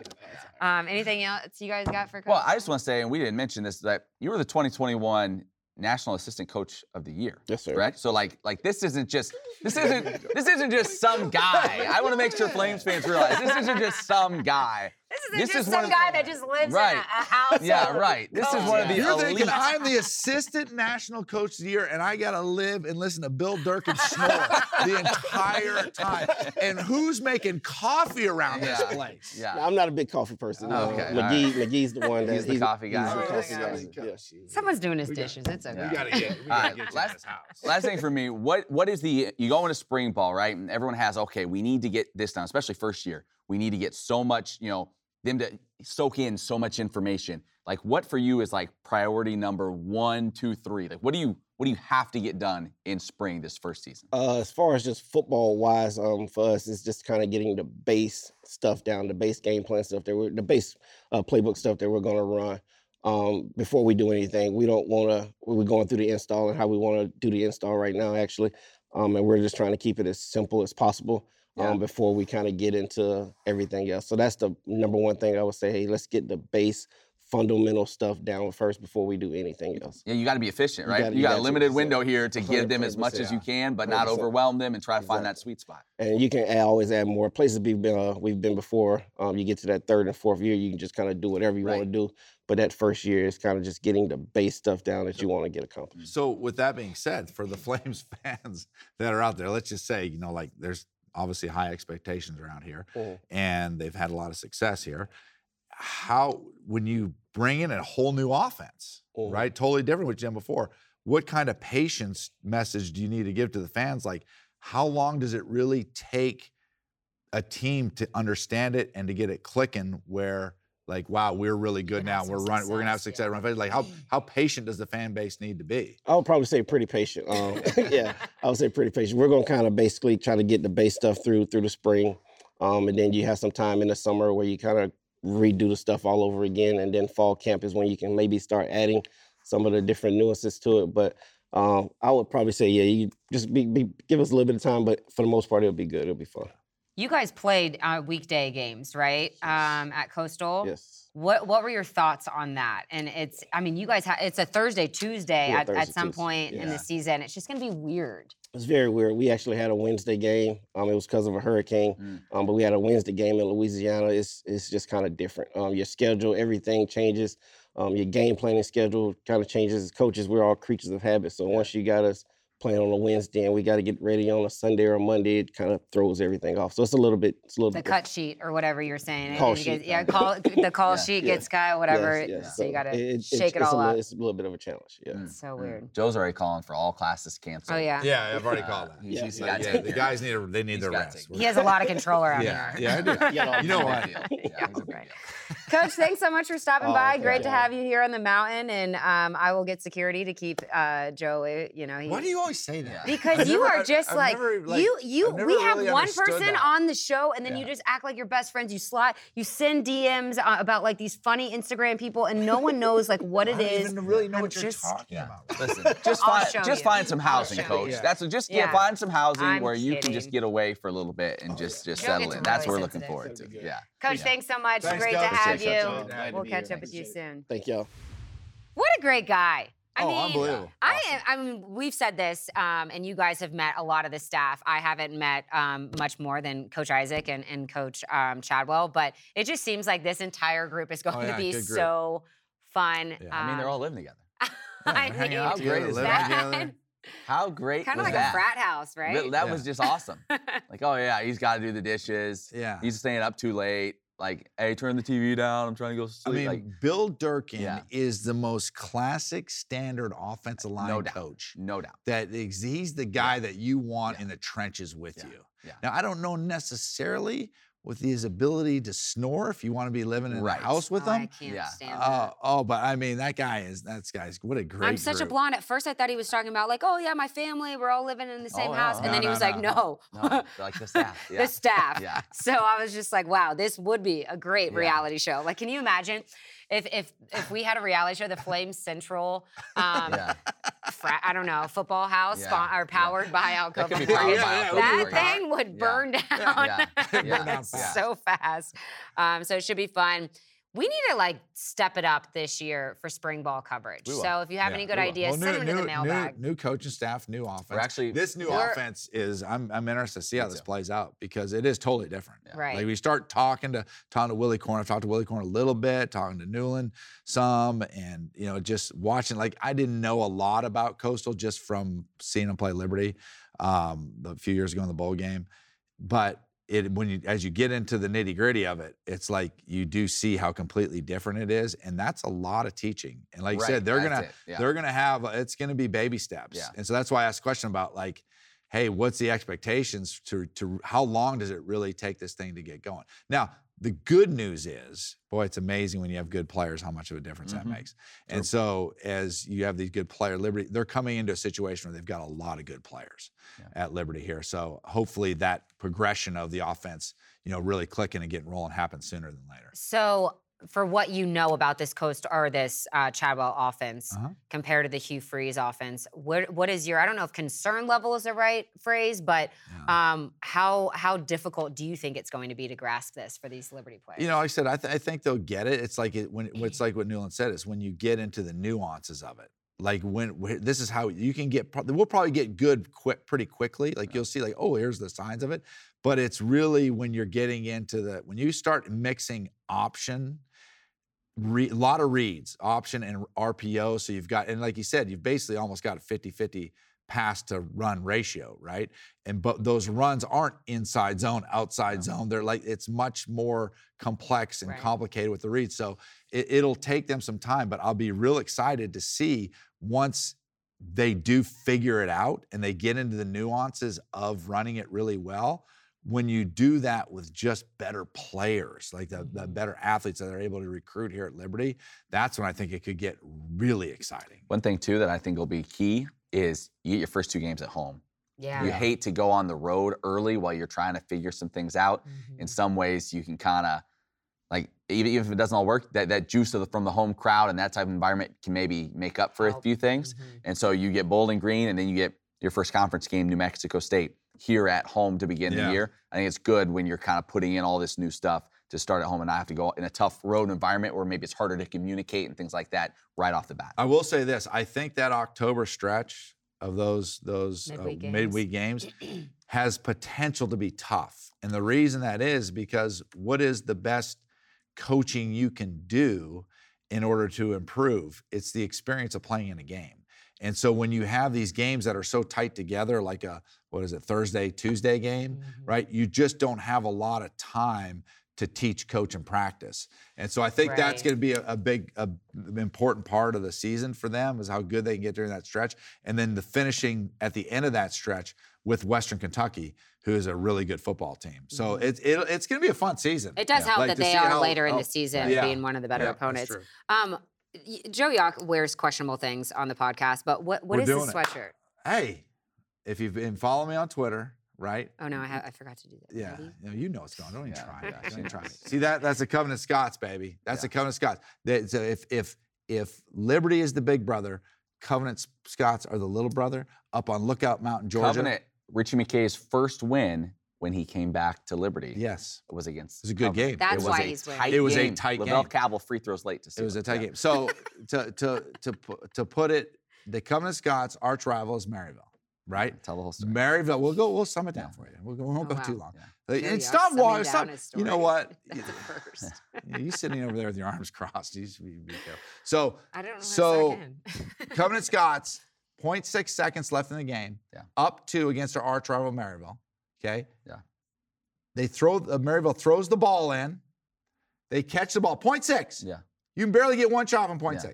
Um, anything else you guys got for? Well, I just want to say, and we didn't mention this, that you were the 2021 National Assistant Coach of the Year. Yes, sir. Right. So like, like this isn't just this isn't this isn't just some guy. I want to make sure Flames fans realize this isn't just some guy. This isn't this just is some one of- guy that just lives Right. in a, a house. Yeah, right. This is one of the. You're thinking. I'm the assistant national coach of the year, and I gotta live and listen to Bill Durkin snore the entire time. And who's making coffee around this place? Yeah. I'm not a big coffee person. Oh, okay, all McGee, McGee's the one that He's the coffee guy. He's the coffee guy. Yeah. Someone's doing his We got- dishes. It's okay. We gotta get, we gotta right, get you in this house. Last thing for me, what what is the you go into spring ball, right? And everyone has, okay, we need to get this done, especially first year. We need to get so much, you know, them to soak in so much information. Like what for you is like priority number one, two, three? Like what do you what do you have to get done in spring this first season? Uh, as far as just football wise, um, for us, it's just kind of getting the base stuff down, the base game plan stuff that we're, the base uh, playbook stuff that we're going to run. Um, before we do anything, we don't want to. We're going through the install and how we want to do the install right now, actually, um, and we're just trying to keep it as simple as possible Yeah. um, before we kind of get into everything else. So that's the number one thing I would say. Hey, let's get the base fundamental stuff down first before we do anything else. Yeah, you got to be efficient, You right? gotta- you you got a limited window here to give them as 100%, much as you can, but not 100%. overwhelm them and try to find that sweet spot. and you can add, always add more places we've been uh, we've been before. Um, you get to that third and fourth year, you can just kind of do whatever you want to do. But that first year is kind of just getting the base stuff down that you want to get accomplished. So, with that being said, for the Flames fans that are out there, let's just say, you know, like there's obviously high expectations around here, Mhm. and they've had a lot of success here. How, when you bring in a whole new offense, Mhm. right? Totally different with Jim before. What kind of patience message do you need to give to the fans? Like, how long does it really take a team to understand it and to get it clicking where like wow we're really good now we're some running we're gonna have success, success run like how how patient does the fan base need to be I would probably say pretty patient. Um, yeah, I would say pretty patient. We're gonna kind of basically try to get the base stuff through through the spring, um, and then you have some time in the summer where you kind of redo the stuff all over again, and then fall camp is when you can maybe start adding some of the different nuances to it. But um, I would probably say, yeah, you just be, be give us a little bit of time, but for the most part, it'll be good. It'll be fun. You guys played uh, weekday games, right? Um, at Coastal. Yes. What What were your thoughts on that? And it's, I mean, you guys have it's a Thursday, Tuesday Yeah, at, at some Tuesday. point in the season. It's just gonna be weird. It's very weird. We actually had a Wednesday game. Um, it was because of a hurricane, Mm. um, but we had a Wednesday game in Louisiana. It's it's just kind of different. Um, your schedule, everything changes. Um, your game planning schedule kind of changes. As coaches, we're all creatures of habit. So once you got us playing on a Wednesday and we got to get ready on a Sunday or a Monday, it kind of throws everything off. So it's a little bit. It's a little The bit cut sheet or whatever you're saying. Call You guys- sheet. yeah, call the call Yeah. sheet Yeah. gets guy whatever. Yes, yes. So you gotta it- shake it it's a all little- up. It's a little bit of a challenge. Yeah. Mm, It's so mm. weird. Joe's already calling for all classes canceled. Oh yeah. yeah i've already Uh, called that he's- Yeah. he's Yeah, gotta yeah, the guys need a, they need He's their rest He has a lot of control around yeah here. yeah i do you know He's a what. Yeah, he's a big right. Coach, thanks so much for stopping Oh, by. Great to have you here on the mountain, and um, I will get security to keep uh, Joe. uh, You know, he, why do you always say that Because I've you never- are just I've like, never, like, you. You I've never we have really one person that. on the show, and then you just act like you're best friends. You slide, you send DMs uh, about like these funny Instagram people, and no one knows like what I it don't even really know I'm what you're just- talking Yeah. about Listen, just find just you. find some housing, coach. you. That's just get, Yeah. find some housing I'm where you can just get away for a little bit and just just settle in. That's what we're looking forward to. That'd be good. Yeah. Coach, thanks so much. Great to have you. you. Glad to We'll catch up with you soon. Thank y'all. What a great guy. I oh mean, unbelievable I am. I mean, we've said this, um, and you guys have met a lot of the staff. I haven't met um, much more than Coach Isaac and, and Coach um, Chadwell, but it just seems like this entire group is going Oh, yeah, to be so fun. Yeah. I mean, they're Um, all living together. I mean, How great is that? How great kind of like that? a frat house, right? Really, That Yeah. was just awesome. like, oh yeah, he's got to do the dishes. yeah He's staying up too late. Like, hey, turn the TV down. I'm trying to go to I mean, like, Bill Durkin Yeah. is the most classic standard offensive line No coach. no doubt. That he's the guy that you want Yeah. in the trenches with Yeah. you. Yeah. Now, I don't know necessarily with his ability to snore if you want to be living in Right. a house with Oh, I him. can't Yeah. stand Oh, that. oh, but I mean, that guy is that's guy's what a great. I'm such a blonde. At first, I thought he was talking about like, oh yeah, my family, we're all living in the oh, same Oh, house, no. and then No, he was no, like, no. no, No, like the staff. Yeah. the staff. Yeah. So I was just like, wow, this would be a great Yeah. reality show. Like, can you imagine if if if we had a reality show, the Flames Central, um, Yeah. fra- I don't know, football house, Yeah, spon- or yeah. powered by That could be Yeah, by yeah, a it that be Coke powered. thing would Yeah. burn down, Yeah. Yeah. down so fast. Um, so it should be fun. We need to like step it up this year for spring ball coverage. So if you have Yeah, any good ideas, Well, send them new, to the new- mailbag. New, new coaching staff, new offense. actually- this new We're- offense is. I'm I'm interested to see how this too. plays out because it is totally different. Yeah. Right. Like we start talking to talking to Willy Korn. I've talked to Willy Korn a little bit, talking to Newland some, and you know, just watching. Like I didn't know a lot about Coastal just from seeing them play Liberty um, a few years ago in the bowl game, but it when you as you get into the nitty gritty of it, it's like you do see how completely different it is, and that's a lot of teaching. And like you said, they're gonna yeah. they're gonna have it's gonna be baby steps, Yeah. and so that's why I asked a question about like hey, what's the expectations to to how long does it really take this thing to get going? Now, the good news is, boy, it's amazing when you have good players how much of a difference that Mhm. makes. And so as you have these good player Liberty, they're coming into a situation where they've got a lot of good players Yeah. at Liberty here. So hopefully that progression of the offense, you know, really clicking and getting rolling happens sooner than later. So, for what you know about this coast or this uh, Chadwell offense Uh-huh. compared to the Hugh Freeze offense, what what is your? I don't know if concern level is the right phrase, but Yeah. um, how how difficult do you think it's going to be to grasp this for these Liberty players? You know, like I said, I, th- I think they'll get it. It's like it, when it's like what Newland said is when you get into the nuances of it. Like when wh- this is how you can get. We'll probably get good quick, pretty quickly. Like you'll see, like oh, here's the signs of it. But it's really when you're getting into the when you start mixing option, a lot of reads, option and RPO. So you've got and like you said, you've basically almost got a 50-50 pass to run ratio, right? And but those runs aren't inside zone, outside zone. They're like it's much more complex and Right. complicated with the reads. So it, it'll take them some time, but I'll be real excited to see once they do figure it out and they get into the nuances of running it really well. When you do that with just better players, like the, the better athletes that are able to recruit here at Liberty, that's when I think it could get really exciting. One thing too that I think will be key is you get your first two games at home. yeah. You hate to go on the road early while you're trying to figure some things out. Mhm. In some ways, you can kind of like even, even if it doesn't all work, that, that juice of the, from the home crowd and that type of environment can maybe make up for a few things. Mhm. And so you get Bowling Green, and then you get your first conference game, New Mexico State, here at home to begin Yeah. the year. I think it's good when you're kind of putting in all this new stuff to start at home and not have to go in a tough road environment where maybe it's harder to communicate and things like that right off the bat. I will say this: I think that October stretch of those those uh, Midweek games. midweek games has potential to be tough, and the reason that is because what is the best coaching you can do in order to improve? It's the experience of playing in a game. And so when you have these games that are so tight together, like a what is it Thursday Tuesday game, Mhm. right? You just don't have a lot of time to teach, coach, and practice. And so I think that's going to be a, a big, a, important part of the season for them is how good they can get during that stretch, and then the finishing at the end of that stretch with Western Kentucky, who is a really good football team. So Mhm. it's it, it's going to be a fun season. It does Yeah. help Like that to they are how- later in the season, yeah. being one of the better Yeah, opponents. Um, Joe Yock wears questionable things on the podcast, but what what We're is this doing it. sweatshirt? Hey, if you've been following me on Twitter, right? Oh no, I, ha- I forgot to do that. Yeah, Ready? you know, you know what's going on. Don't even Yeah, try yeah, it. Don't even try knows. it. See that? That's the Covenant Scots, baby. That's Yeah. the Covenant Scots. They, so if if if Liberty is the big brother, Covenant Scots are the little brother up on Lookout Mountain, Georgia. Covenant, Ritchie McKay's first win when he came back to Liberty Yes, it was against. it was a good Covenant. game. That's it was why a he's winning. tight It was a game. tight Lavelle game. Cabell free throws late to It was a it. tight Yeah. game. So to to to pu- to put it, the Covenant Scots arch rival is Maryville, right? Tell the whole story. Maryville. We'll go. We'll sum it down Yeah. for you. We'll, go- we won't Oh, go too long. Yeah. Like, Joe and stop summing walking. down Stop. his You know what? That's a first. Yeah, you sitting over there with your arms crossed. You should be, be careful. So I don't know. So, how to suck in. Covenant Scots, 0.6 seconds left in the game. Yeah. Up two against our arch rival Maryville. Okay. Yeah. They throw uh, Maryville throws the ball in. They catch the ball. six. Yeah. You can barely get one shot from 0.6. Yeah.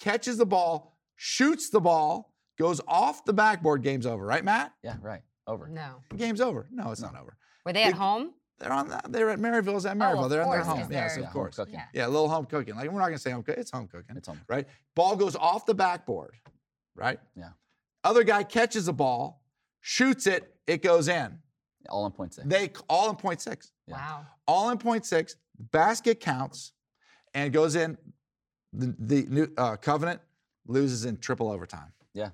Catches the ball, shoots the ball, goes off the backboard. Game's over, right, Matt? Yeah, right. Over. no. Game's over. No, it's No. not over. Were they at home? They're on that. They're at Maryville's at Oh, Maryville. of they're in their course, home. 'cause Yes, they're- of Yeah, course. cooking. Yeah. Yeah, a little home cooking. Like we're not gonna say home cooking. It's home cooking. It's home. Right? Ball goes off the backboard. Right? Yeah. Other guy catches the ball, shoots it, it goes in. All in point six. They all in point six. Yeah. Wow. All in point six. Basket counts and goes in. The, the new uh, Covenant loses in triple overtime. Yeah.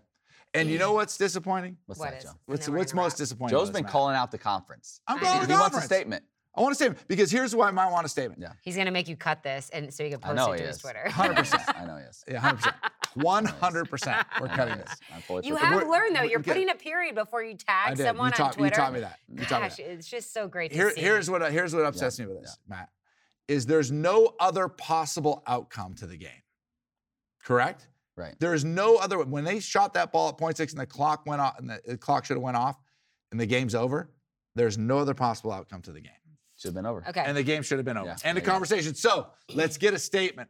And you know what's disappointing? What's What that, is? Joe? What's, what's most disappointing? Joe's been match? calling out the conference. I'm calling know. the He wants a statement. I want a statement because here's why I might want a statement. Yeah. He's gonna make you cut this, and so you can post it he to his. Twitter. 100%. I know he is. Yeah, 100%. 100%. We're cutting this. You have We're- learned though. You're okay. putting a period before you tag someone you, taught, on Twitter. you taught me that. You taught me Gosh, that. it's just so great to Here, see. here's what here's what upsets me with this, Matt, is there's no other possible outcome to the game. Correct? Right. There is no other. When they shot that ball at point six and the clock went off, and the, the clock should have went off, and the game's over. There's no other possible outcome to the game, Should have been over. Okay. and the game should have been over. Yeah. End of Yeah, yeah. conversation. So let's get a statement.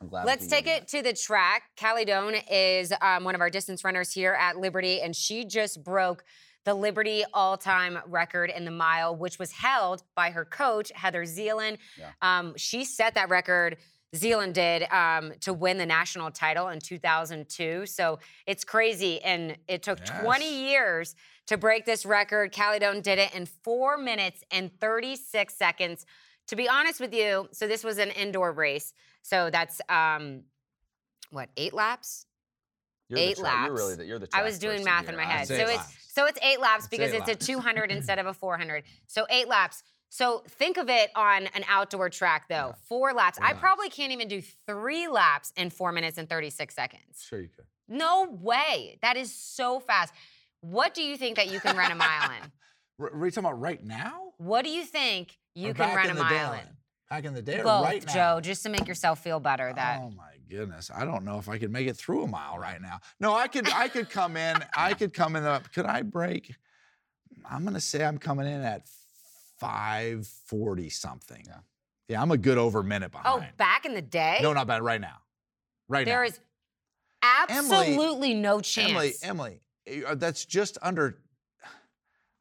I'm glad. Let's take it to the track. Callie Doan is um, one of our distance runners here at Liberty, and she just broke the Liberty all-time record in the mile, which was held by her coach Heather Zeeland. Yeah. Um, she set that record. Zealand did um, to win the national title in 2002. So it's crazy. And it took 20 years to break this record. Callie Doan did it in four minutes and 36 seconds. To be honest with you, so this was an indoor race. So that's um, what eight laps. You're eight You're laps. really the, you're the I was doing math in my head. So eight it's so it's eight laps It's because eight it's laps. a 200 instead of a 400. So eight laps. So think of it on an outdoor track though. Four laps. Four I laps. probably can't even do three laps in four minutes and 36 seconds. Sure, you could. No way. That is so fast. What do you think that you can run a mile in? Are we talking about right now? What do you think you Or can run a mile in? Back in the day, or Both, right now? Joe, just to make yourself feel better. That Oh my goodness! I don't know if I could make it through a mile right now. No, I could. I could come in. I could come in. The, could I break? I'm gonna say I'm coming in at 540 something. Yeah. Yeah, I'm a good over minute behind. oh, back in the day, no, not bad. Right now. Right there now. is Emily- absolutely no chance. Emily, Emily, eh, uh, that's just under.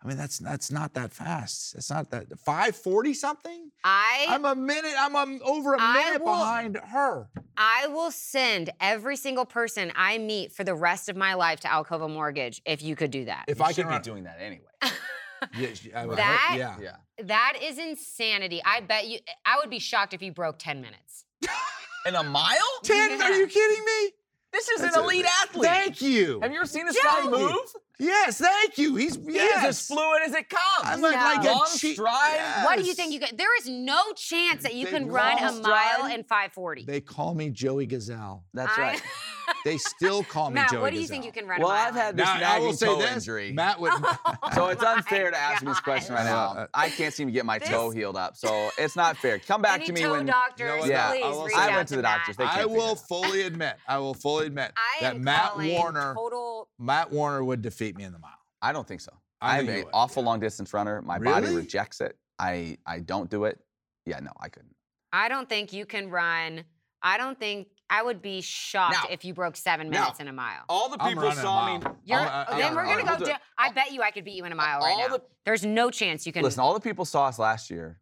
I mean, that's that's not that fast. It's not that 540 something. I I'm a minute. I'm um over a I minute will- behind her. I will send every single person I meet for the rest of my life to Alcova Mortgage if you could do that. If You I should can be doing that anyway. Yeah, I would That- hope- yeah. yeah. that is insanity. I bet you I would be shocked if you broke 10 minutes. In a mile? Ten? Are you kidding me? This is That's an a- elite athlete. Thank you. Have you ever seen this Joe! guy move? Yes, thank you. He's He yes. is as fluid as it comes. I'm like, like No. a Long cheat- stride. What do you think you could? There is no chance that you They can run a long mile stride. in 540. They call me Joey Gazelle. That's I- right. They still call me Matt, Joey what do you Gazelle. think you can run Well, a mile I've had this Now, I nagging will say toe this. injury. Matt would. Oh so it's Oh unfair to ask me this question right now. I can't seem to get my This- toe healed up, so it's not fair. Come back Any to me toe when. doctors, what? Yeah, please I will reach I went to the Matt. doctors. They I will fully admit. I will fully admit that Matt Warner. total Matt Warner would defeat me in the mile. I don't think so. I I'm an awful yeah. long distance runner. My body rejects it. I I don't do it. Yeah, no, I couldn't. I don't think you can run. I don't think I would be shocked Now- if you broke seven now, minutes in a mile. All the people saw me. You're, I'll- I- then I- we're gonna I'll go. do it. down. I bet you I could beat you in a mile right now. the- There's no chance you can. Listen, all the people saw us last year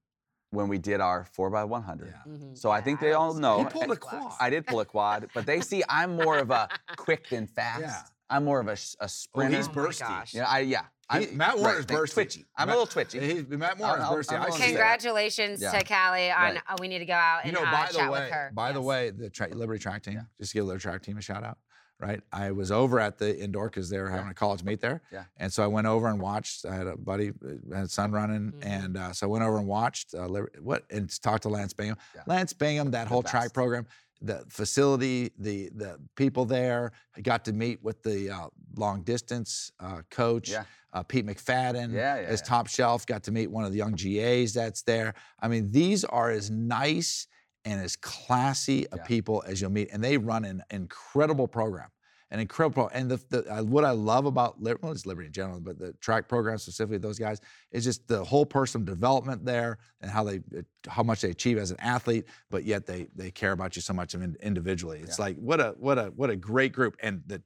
when we did our four by one hundred. Yeah. Mhm. So I think they all know. He pulled a quad. I did pull a quad, but they see I'm more of a quick than fast. Yeah. I'm more of a sprinter. he's Oh my bursty. gosh. Yeah, I yeah. I, He- Matt Warner's thank- bursty. Twitchy. I'm Matt- a little twitchy. He's, Matt Warner's I'll- bursty. I'll- I I'll see say. Congratulations Yeah. to Callie on. Right. uh, we need to go out You and know, uh, by the chat way, with her. by the way, the tra- Liberty track team, just to give the Liberty track team a shout out, right? I was over at the indoor because they were having a college meet there. Yeah. And so I went over and watched. I had a buddy, uh, had son running, Mhm. and uh, so I went over and watched uh, Liber- what and talked to Lance Bingham. Yeah. Lance Bingham, that The whole track program, the facility, the the people there. I got to meet with the uh, long distance uh, coach. Yeah. Uh, Pete McFadden Yeah, yeah, as top shelf. Got to meet one of the young GAs that's there. I mean, these are as nice and as classy a people as you'll meet, and they run an incredible program. An incredible, and the, the uh, what I love about Liberty, well, it's Liberty in general, but the track program specifically, those guys, is just the whole personal development there and how they, uh, how much they achieve as an athlete, but yet they they care about you so much individually. It's Yeah. like what a what a what a great group, and the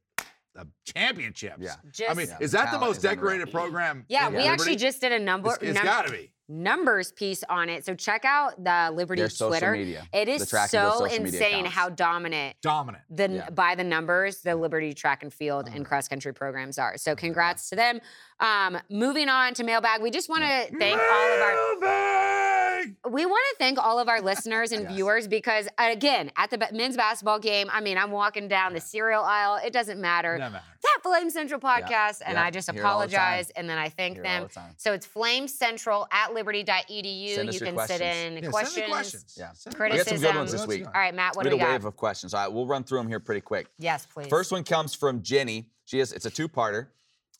uh, championships. Yeah. Just, I mean, Yeah, is that the most decorated program? yeah, in we actually just did a number. It's, it's num- got to be. Numbers piece on it. So check out the Liberty Their social Twitter. media. It The is track and field so insane how dominant Dominant. the Yeah. by the numbers the Liberty track and field and cross country programs are. So congrats to them. Um, moving on to mailbag, we just want to thank all of our Mailbag! we want to thank all of our listeners and Yes. viewers because again at the men's basketball game, I mean I'm walking down the cereal aisle. It doesn't matter. No matter. That Flame Central podcast, and Yeah. I just Hear it the apologize and then I thank Hear them. the. So it's Flame Central at liberty.edu. Send us you your can questions. sit in Yeah, questions. Send the questions. Yeah. Send We got some good ones this week. All right, Matt, what we do had we a wave of questions. All right, we'll run through them here pretty quick. yes, please. First one comes from Jenny. She has it's a two-parter.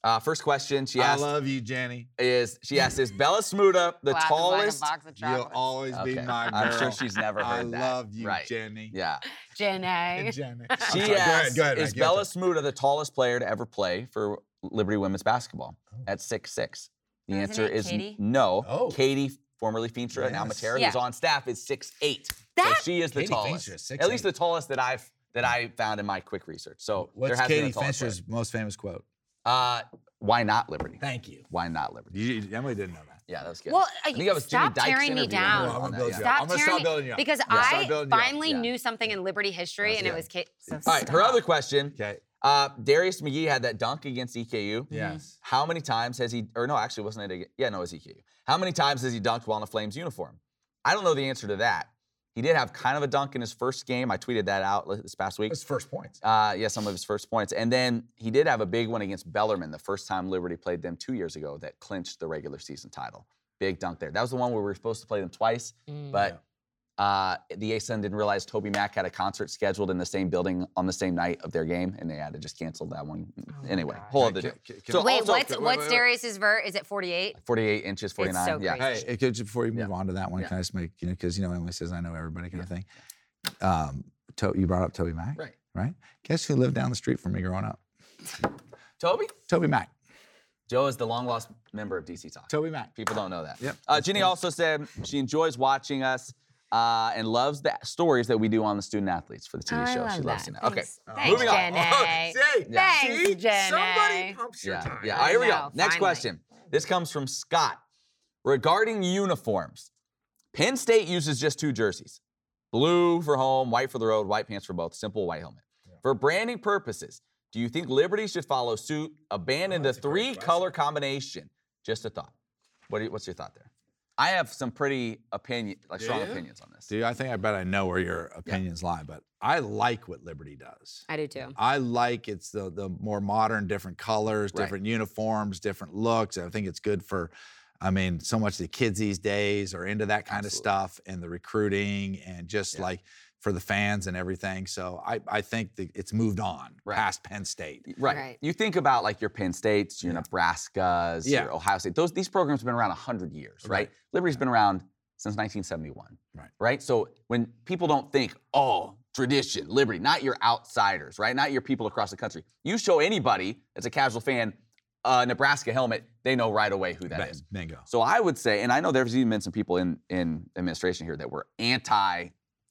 Uh, first question she asked. I love you, Jenny. is she asked is Bella Smuda the Laughing tallest? box of You'll chocolates. always be my girl. I'm sure she's never I heard that. I love you, Right. Jenny. Yeah. Jenny. And Jenny. She sorry, go ahead, go ahead, is Matt, give it Bella Smuda the tallest player to ever play for Liberty women's basketball Oh. at six six? The Isn't answer is Katie? no. Oh. Katie, formerly Feenstra, and now Yes. Matera, Yeah. who's on staff, is six eight. That- so she is the Katie tallest. Feenstra is At least the tallest that I've that I found in my quick research. So there What's has Katie been a tallest Fincher's most famous quote? Player. Uh, why not Liberty? Thank you. Why not Liberty? You- Emily didn't know that. Yeah, that was good. Well, I think that was Jimmy stop Dykes tearing me down. her Well, I'm gonna that, build yeah. Stop I'm gonna tearing start building you up. because Yeah, I building you up. finally Yeah. knew something in Liberty history, and it good. was Kate. So All right, her other question. Okay. Uh, Darius McGhee had that dunk against EKU. Yes. How many times has he, or no, actually, wasn't it? ag- Yeah, no, it was EKU. How many times has he dunked while in a Flames uniform? I don't know the answer to that. He did have kind of a dunk in his first game. I tweeted that out this past week. His first points. Uh, yeah, some of his first points. And then he did have a big one against Bellarmine the first time Liberty played them two years ago that clinched the regular season title. Big dunk there. That was the one where we were supposed to play them twice, Mm. but uh, the ASUN didn't realize TobyMac had a concert scheduled in the same building on the same night of their game, and they had to just cancel that one. my anyway, gosh. whole Can- other can- deal. can- can- So Wait, also- what's wait, what's wait, wait. Darius's vert? Is it 48? 48 inches, 49. so yeah. crazy. Hey, could, before you move Yeah. on to that one, Yeah. can I just make, you know, because, you know, Emily says I know everybody kind of thing. Um, to, you brought up TobyMac, Right. right? Guess who lived down the street from me growing up? Toby? TobyMac. Joe is the long lost member of DC Talk. TobyMac. People don't know that. Yep. Uh, Ginny also said she enjoys watching us uh, and loves the stories that we do on the student athletes for the TV I show. love she loves that. seeing that. Okay. Thanks. Thanks, Moving on. Jenny. See? Yeah. Thanks, See? Jenny. Somebody pumps your Yeah. tires. Yeah. All right, here we go. know, Next finally. question. This comes from Scott. Regarding uniforms, Penn State uses just two jerseys blue for home, white for the road, white pants for both, simple white helmet. For branding purposes, do you think Liberty should follow suit, abandon Oh, the that's a great three color combination? Just a thought. What you, what's your thought there? I have some pretty opinion, like strong you? opinions on this. Dude, I think I bet I know where your opinions lie, but I like what Liberty does. I do too. I like it's the the more modern, different colors, Right. different uniforms, different looks. I think it's good for, I mean, so much of the kids these days are into that kind Absolutely. of stuff and the recruiting and just Yeah. like for the fans and everything. So I I think that it's moved on Right. past Penn State. Right. Right. You think about like your Penn States, your Yeah. Nebraskas, Yeah. your Ohio State. Those these programs have been around 100 years, right? Right. Liberty's been around since 1971. Right. Right? So when people don't think, "Oh, tradition, Liberty," not your outsiders, right? Not your people across the country. You show anybody that's a casual fan a Nebraska helmet, they know right away who that Bang- is. Bingo. So I would say, and I know there's even been some people in in administration here that were anti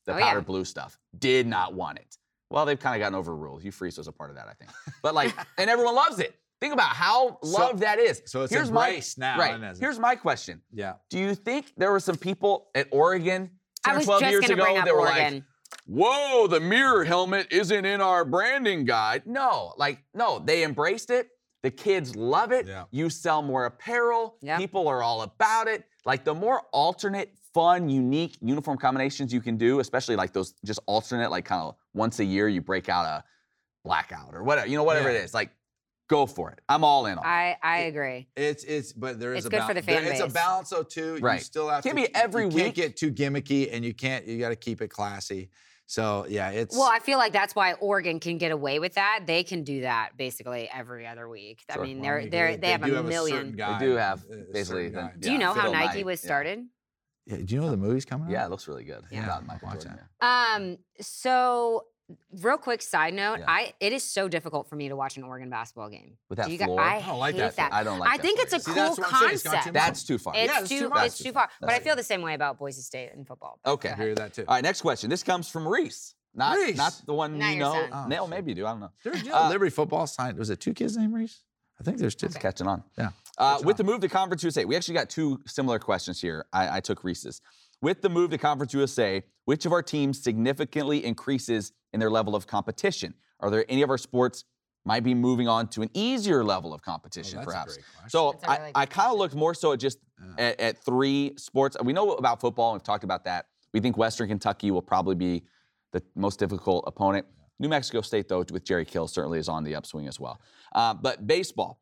the Oh, yeah. powder blue stuff, did not want it. Well, they've kind of gotten overruled. Hugh Freeze was a part of that, I think. But like, and everyone loves it. Think about how So- loved that is. So it's Here's embraced my, now. Right. Here's my question. yeah. Do you think there were some people at Oregon 10 or 12 years ago that were Oregon. like, whoa, the mirror helmet isn't in our branding guide? No, like, no, they embraced it. The kids love it. Yeah. You sell more apparel. Yep. People are all about it. Like the more alternate, fun, unique uniform combinations you can do, especially like those just alternate, like kind of once a year you break out a blackout or whatever, you know, whatever Yeah. it is. Like, go for it. I'm all in on it. I, I agree. It's it's but there is It's a good for the fan there- It's a balance though too. Right. You still have Can't to be every you week. can't get too gimmicky and you can't you got to keep it classy. So yeah, it's Well, I feel like that's why Oregon can get away with that. They can do that basically every other week. I Sure. mean, Well, they're they're they, have do a a million. certain guy, do have a- a certain basically guy. the- do you know how Fiddle Nike Knight, was started? Yeah, do you know the movie's coming Yeah, out? it looks really good. Yeah. About Michael Watch Jordan, it. yeah. Um, so real quick side note, Yeah. I it is so difficult for me to watch an Oregon basketball game. With that Do you guys- floor? I, I don't like hate that that. I don't like I that think it's a floor. See, cool that's what I'm saying, it's got too concept. That's too far. It's Yeah, too, too much. it's too far. But I feel the same way about Boise State in football. but Okay. I hear that too. All right, next question. This comes from Reese. not Reese. not the one Not you know. son. Oh, no, maybe you do. I don't know. There's you Uh, know, Liberty football signed. Was it two kids named Reese? I think there's two. It's catching on. Yeah. Uh, with the move to Conference USA, we actually got two similar questions here. I, I took Reese's. With the move to Conference USA, which of our teams significantly increases in their level of competition? Are there any of our sports might be moving on to an easier level of competition, Oh, perhaps? So That's a I, really I good kind of looked more so at just Yeah. at, at three sports. We know about football, and we've talked about that. We think Western Kentucky will probably be the most difficult opponent. New Mexico State, though, with Jerry Kill, certainly is on the upswing as well. Uh, but baseball,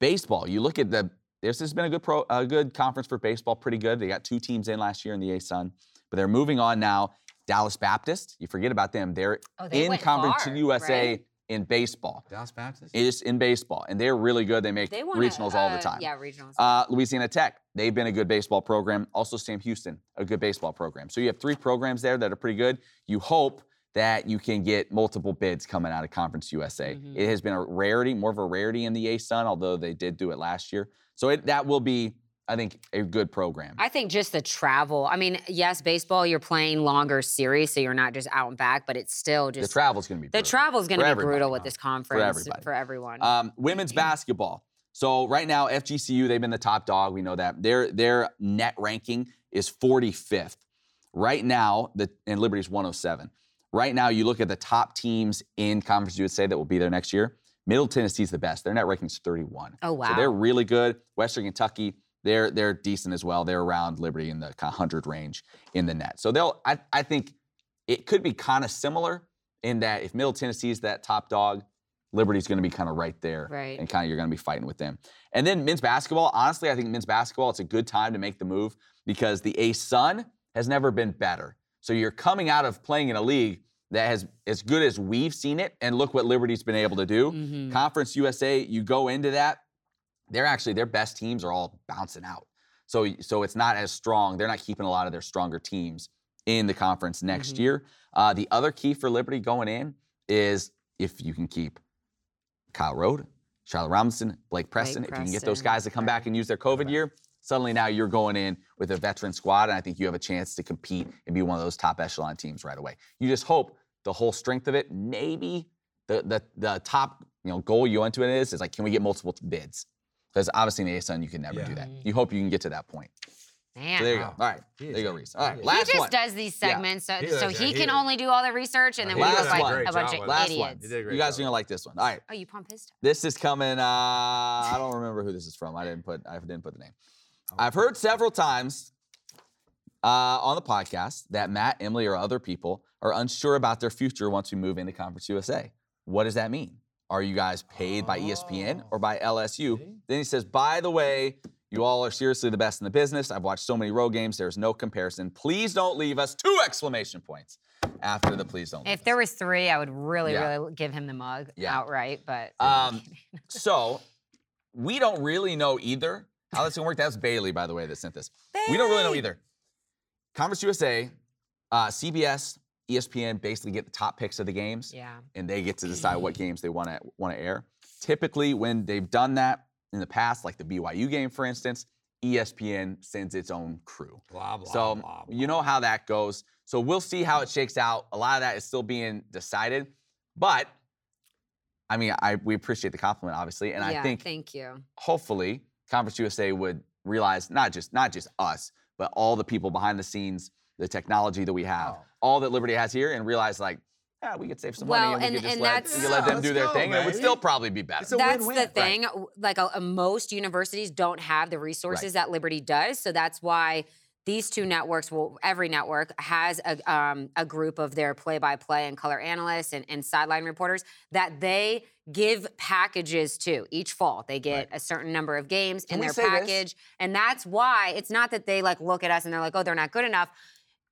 baseball, you look at the. This has been a good pro, a good conference for baseball, pretty good. They got two teams in last year in the ASUN, but they're moving on now. Dallas Baptist, you forget about them. They're Oh, they in Conference far, USA right? in baseball. Dallas Baptist. It's in baseball, and they're really good. They make They won regionals a, all the uh, time. Yeah, regionals. Uh, Louisiana Tech, they've been a good baseball program. Also, Sam Houston, a good baseball program. So you have three programs there that are pretty good. You hope that you can get multiple bids coming out of Conference USA. Mhm. It has been a rarity, more of a rarity in the ASUN, although they did do it last year. So it, that will be, I think, a good program. I think just the travel. I mean, yes, baseball, you're playing longer series, so you're not just out and back, but it's still just the travel's going to be the brutal. travel is going For to be brutal with this conference everybody. for everyone. Um, women's basketball. So right now, FGCU they've been the top dog. We know that their their net ranking is 45th. Right now, the and Liberty's 107. Right now, you look at the top teams in Conference USA that will be there next year. Middle Tennessee's the best. Their net ranking is 31. oh wow. So they're really good. Western Kentucky, they're they're decent as well. They're around Liberty in the kind of 100 range in the net. So they'll I, I think it could be kind of similar in that if Middle Tennessee's that top dog, Liberty's going to be kind of right there Right. and kind of you're going to be fighting with them. And then men's basketball, honestly, I think men's basketball it's a good time to make the move because the ASUN has never been better. So you're coming out of playing in a league that has as good as we've seen it and look what Liberty's been able to do. Mhm. Conference USA, you go into that, they're actually their best teams are all bouncing out. So so it's not as strong. They're not keeping a lot of their stronger teams in the conference next Mhm. year. Uh, the other key for Liberty going in is if you can keep Kyle Rode, Shiloh Robinson, Blake Preston. if you can get those guys to come back and use their COVID year, suddenly now you're going in with a veteran squad, and I think you have a chance to compete and be one of those top echelon teams right away. You just hope the whole strength of it, maybe the the the top you know goal you went to it is is like can we get multiple bids? Because obviously in the ASUN you can never do that. You hope you can get to that point. Man. So there you go. All right, He there is you go, Reese. All right, he he just one. does these Yeah. segments so, He so he he can does. only do all the research and then we Last look like a bunch of. Last idiots. one. You did a You guys are gonna like this one. All right, Oh, you pump his stuff. this is coming. Uh, I don't remember who this is from. I didn't put. I didn't put the name. Oh. I've heard several times uh, on the podcast that Matt, Emily, or other people are unsure about their future once we move into Conference USA. What does that mean? Are you guys paid by ESPN or by LSU? Then he says, by the way, you all are seriously the best in the business. I've watched so many road games. There's no comparison. Please don't leave us. Two exclamation points after the please don't. leave If us. there was three, I would really, Yeah. really give him the mug Yeah. outright. But Um, so we don't really know either how this is gonna work. That's Bailey, by the way, that sent this. We don't really know either. Conference USA, uh, CBS, ESPN basically get the top picks of the games, yeah, and they get to decide what games they want to want to air. Typically, when they've done that in the past, like the BYU game, for instance, ESPN sends its own crew. Blah blah. So blah, you know how that goes. So we'll see how it shakes out. A lot of that is still being decided, but I mean, I we appreciate the compliment, obviously, and yeah, I think thank you. hopefully Conference USA would realize not just not just us, but all the people behind the scenes, the technology that we have, Oh. all that Liberty has here, and realize like, yeah, we could save some Well, money and we could just and let, that's- we could let Yeah, them do their go, thing, and it would still probably be better. It's That's win-win. the thing. w- Like uh, most universities don't have the resources that Liberty does, so that's why these two networks will. Every network has a um, a group of their play-by-play and color analysts and, and sideline reporters that they give packages to each fall. They get a certain number of games Can in their say this? package, and that's why it's not that they like look at us and they're like, oh, they're not good enough.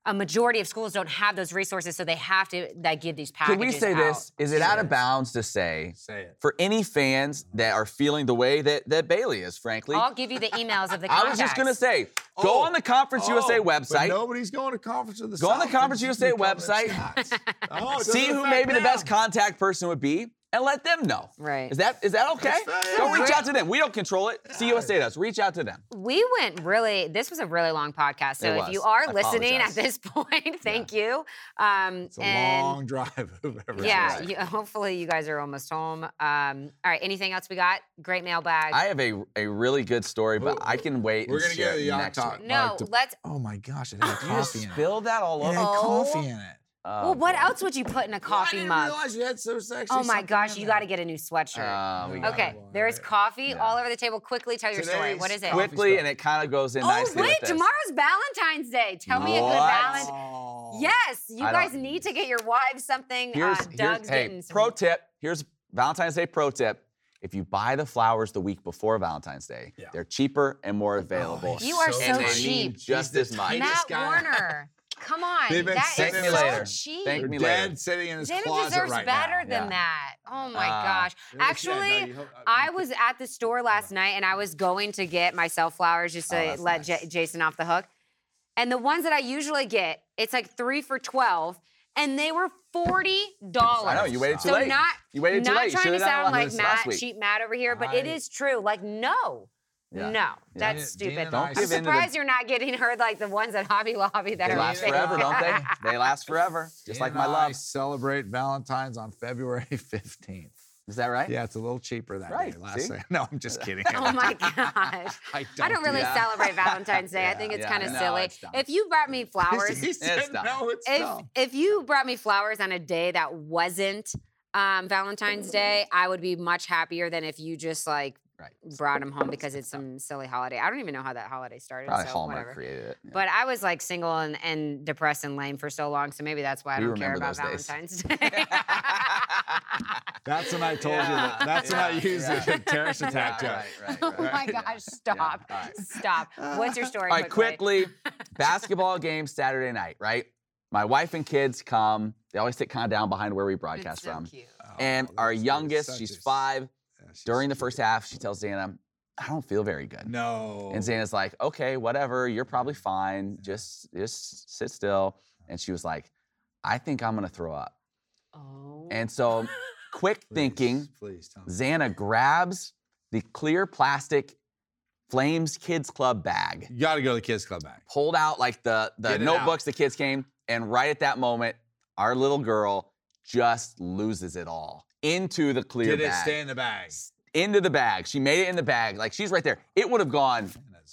A majority of schools don't have those resources, so they have to that give these packages. Can we say out. this? Is it out of bounds to say Say it. for any fans that are feeling the way that, that Bailey is, frankly? I'll give you the emails of the. I was just gonna contacts. say, go Oh, on the Conference USA Oh, but website. nobody's going to conference of the Go on the Conference USA website. Oh, See who affect maybe the best contact person would be. And let them know. Right. Is that is that okay? That's Don't reach out to them. We don't control it. CUSA does. Reach out to them. We went really. This was a really long podcast. So if you are I listening at this point, thank you. Um, It's a and long drive. whoever yeah, you, hopefully you guys are almost home. Um, all right. Anything else we got? Great mailbag. I have a, a really good story, but Ooh, I can wait we're and gonna share get the next talk. no, Mark, to- let's. Oh my gosh, it had You coffee in it. spilled that all over. It over. had Oh. coffee in it. Oh, well, what else would you put in a coffee mug? I didn't mug? realize you had so sexy. Oh my gosh, you got to get a new sweatshirt. Uh, we okay, there is coffee Yeah. all over the table. Quickly tell your story. What is it? Quickly, and it kind of goes in Oh nicely wait, with this. tomorrow's Valentine's Day. Tell me a good What? Valentine. Oh. Yes, you I guys don't- need to get your wives something. Here's, uh, here's Doug's hey, some. pro tip. Here's Valentine's Day pro tip. If you buy the flowers the week before Valentine's Day, Yeah. they're cheaper and more available. he's You are so so cheap. just He's as much. Matt. Warner. Come on, They've been that Thank is me so later. cheap. Thank They're me dead later. sitting in his Xander closet deserves right better now. than Yeah. that. Oh my Uh, gosh. Actually, I was at the store last night and I was going to get myself flowers just to Oh, let nice. J- Jason off the hook. And the ones that I usually get, it's like three for 12 and they were $40. I know you waited too so late. not, you waited too not late. You trying to should've done it sound like Matt, week. cheap Matt over here, but it I- is true. Like, no. Yeah. No, that's Gina- stupid. Gina Don't I I'm give in to the- surprised you're not getting her like the ones at Hobby Lobby that are using. They are last fake. forever, don't they? They last forever, just like my I love. celebrate Valentine's on February 15th. Is that right? Yeah, it's a little cheaper that Right, day. Last see? day. No, I'm just kidding. Oh my gosh. I I don't don't really that. celebrate Valentine's Day. I think it's yeah, kind of no, silly. it's dumb. If you brought me flowers, he said dumb. no, it's if dumb. if you brought me flowers on a day that wasn't um, Valentine's Day, I would be much happier than if you just like Right. brought them home because it's some silly holiday. I don't even know how that holiday started. Probably so Hallmark whatever. created it. yeah. But I was like single and, and depressed and lame for so long, so maybe that's why I We don't care about days. Valentine's Day. That's when I told you that. That's when I used yeah. the terrorist Yeah, attack joke. right, right, oh right. my gosh! Stop! all right. Stop! What's your story? All right, quickly, basketball game Saturday night, right? My wife and kids come. They always sit kind of down behind where we broadcast It's so from. cute. Oh, and Oh, our youngest, she's a- five. Yeah, she's During the first half, she tells Dana, I don't feel very good. No. And Xana's like, okay, whatever, you're probably mm-hmm. fine. Just just sit still. And she was like, I think I'm gonna throw up. Oh. And so, quick Please, thinking, Please tell. Xana grabs the clear plastic Flames Kids Club bag, You got to go to the kids club bag. pulled out like the, the Get it notebooks the kids came, and right at that moment, our little girl just loses it all into the clear Did it stay in the bag? into the bag. She made it in the bag. Like she's right there. It would have gone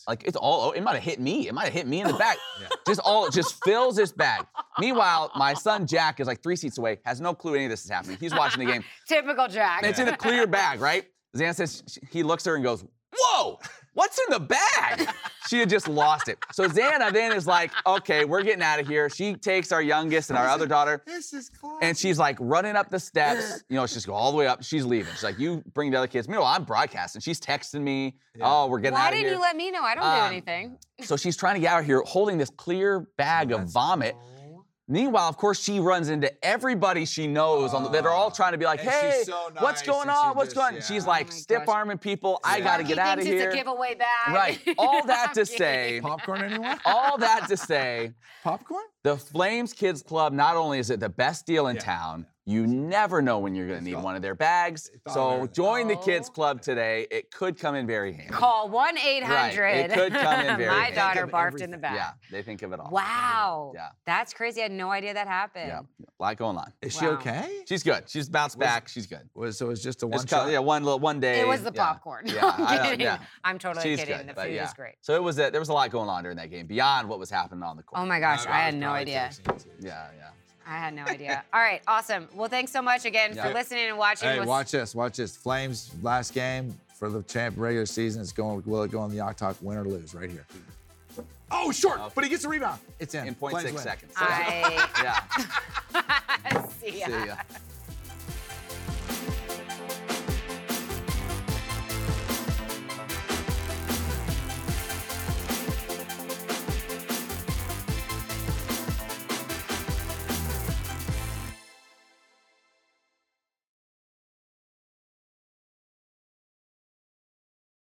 like it's all. It might have hit me. It might have hit me in the back. Yeah. Just all. It just fills this bag. Meanwhile, my son Jack is like three seats away. Has no clue any of this is happening. He's watching the game. Typical Jack. And it's in a clear bag, right? Xana says sh- he looks at her and goes, "Whoa, what's in the bag?" She had just lost it. So Xana then is like, "Okay, we're getting out of here." She takes our youngest and our other daughter. This is classic. And she's like running up the steps. You know, she's go all the way up. She's leaving. She's like, you bring the other kids. Meanwhile, I'm broadcasting. She's texting me. Yeah. Oh, we're getting Why out of here. Why didn't here. you let me know? I don't do Um, anything. so she's trying to get out of here holding this clear bag of that's- vomit. Meanwhile, of course, she runs into everybody she knows on the, that are all trying to be like, And hey, so what's going on? What's just- going on? yeah. She's Oh like my "Stiff arming people. I got to He get out of thinks here. It's a giveaway bag. Right. All that to say, popcorn anyone? all that to say, popcorn? the Flames Kids Club, not only is it the best deal in Yeah, town, you never know when you're going to need one of their bags. So join the Kids Oh. Club today. It could come in very handy. Call 1 800. Right. It could come in very handy. My handy. daughter Think of barfed in the everything. back. Yeah, they think of it all. Wow. Yeah. That's crazy. I had no idea that happened. Yeah, a lot going on. Is she okay? She's good. She's bounced Was- back. She's good. Was so it was just a one Just shot? yeah, one little one day. It was the popcorn. Yeah, I'm I don't- kidding. yeah. I'm totally She's kidding. good, the food yeah. is great. So it was a, there was a lot going on during that game beyond what was happening on the court. Oh my gosh, I, was had no idea. texting you too. Yeah, yeah. I had no idea. All right, awesome. Well, thanks so much again for listening and watching. Hey, We'll- watch this. Watch this. Flames last game for the champ regular season. It's going. Will it go on the Yacht Talk? Win or lose? Right here. Oh, short, Okay. but he gets a rebound. It's in. In Flames 0.6 win. seconds. I yeah. see ya. See ya.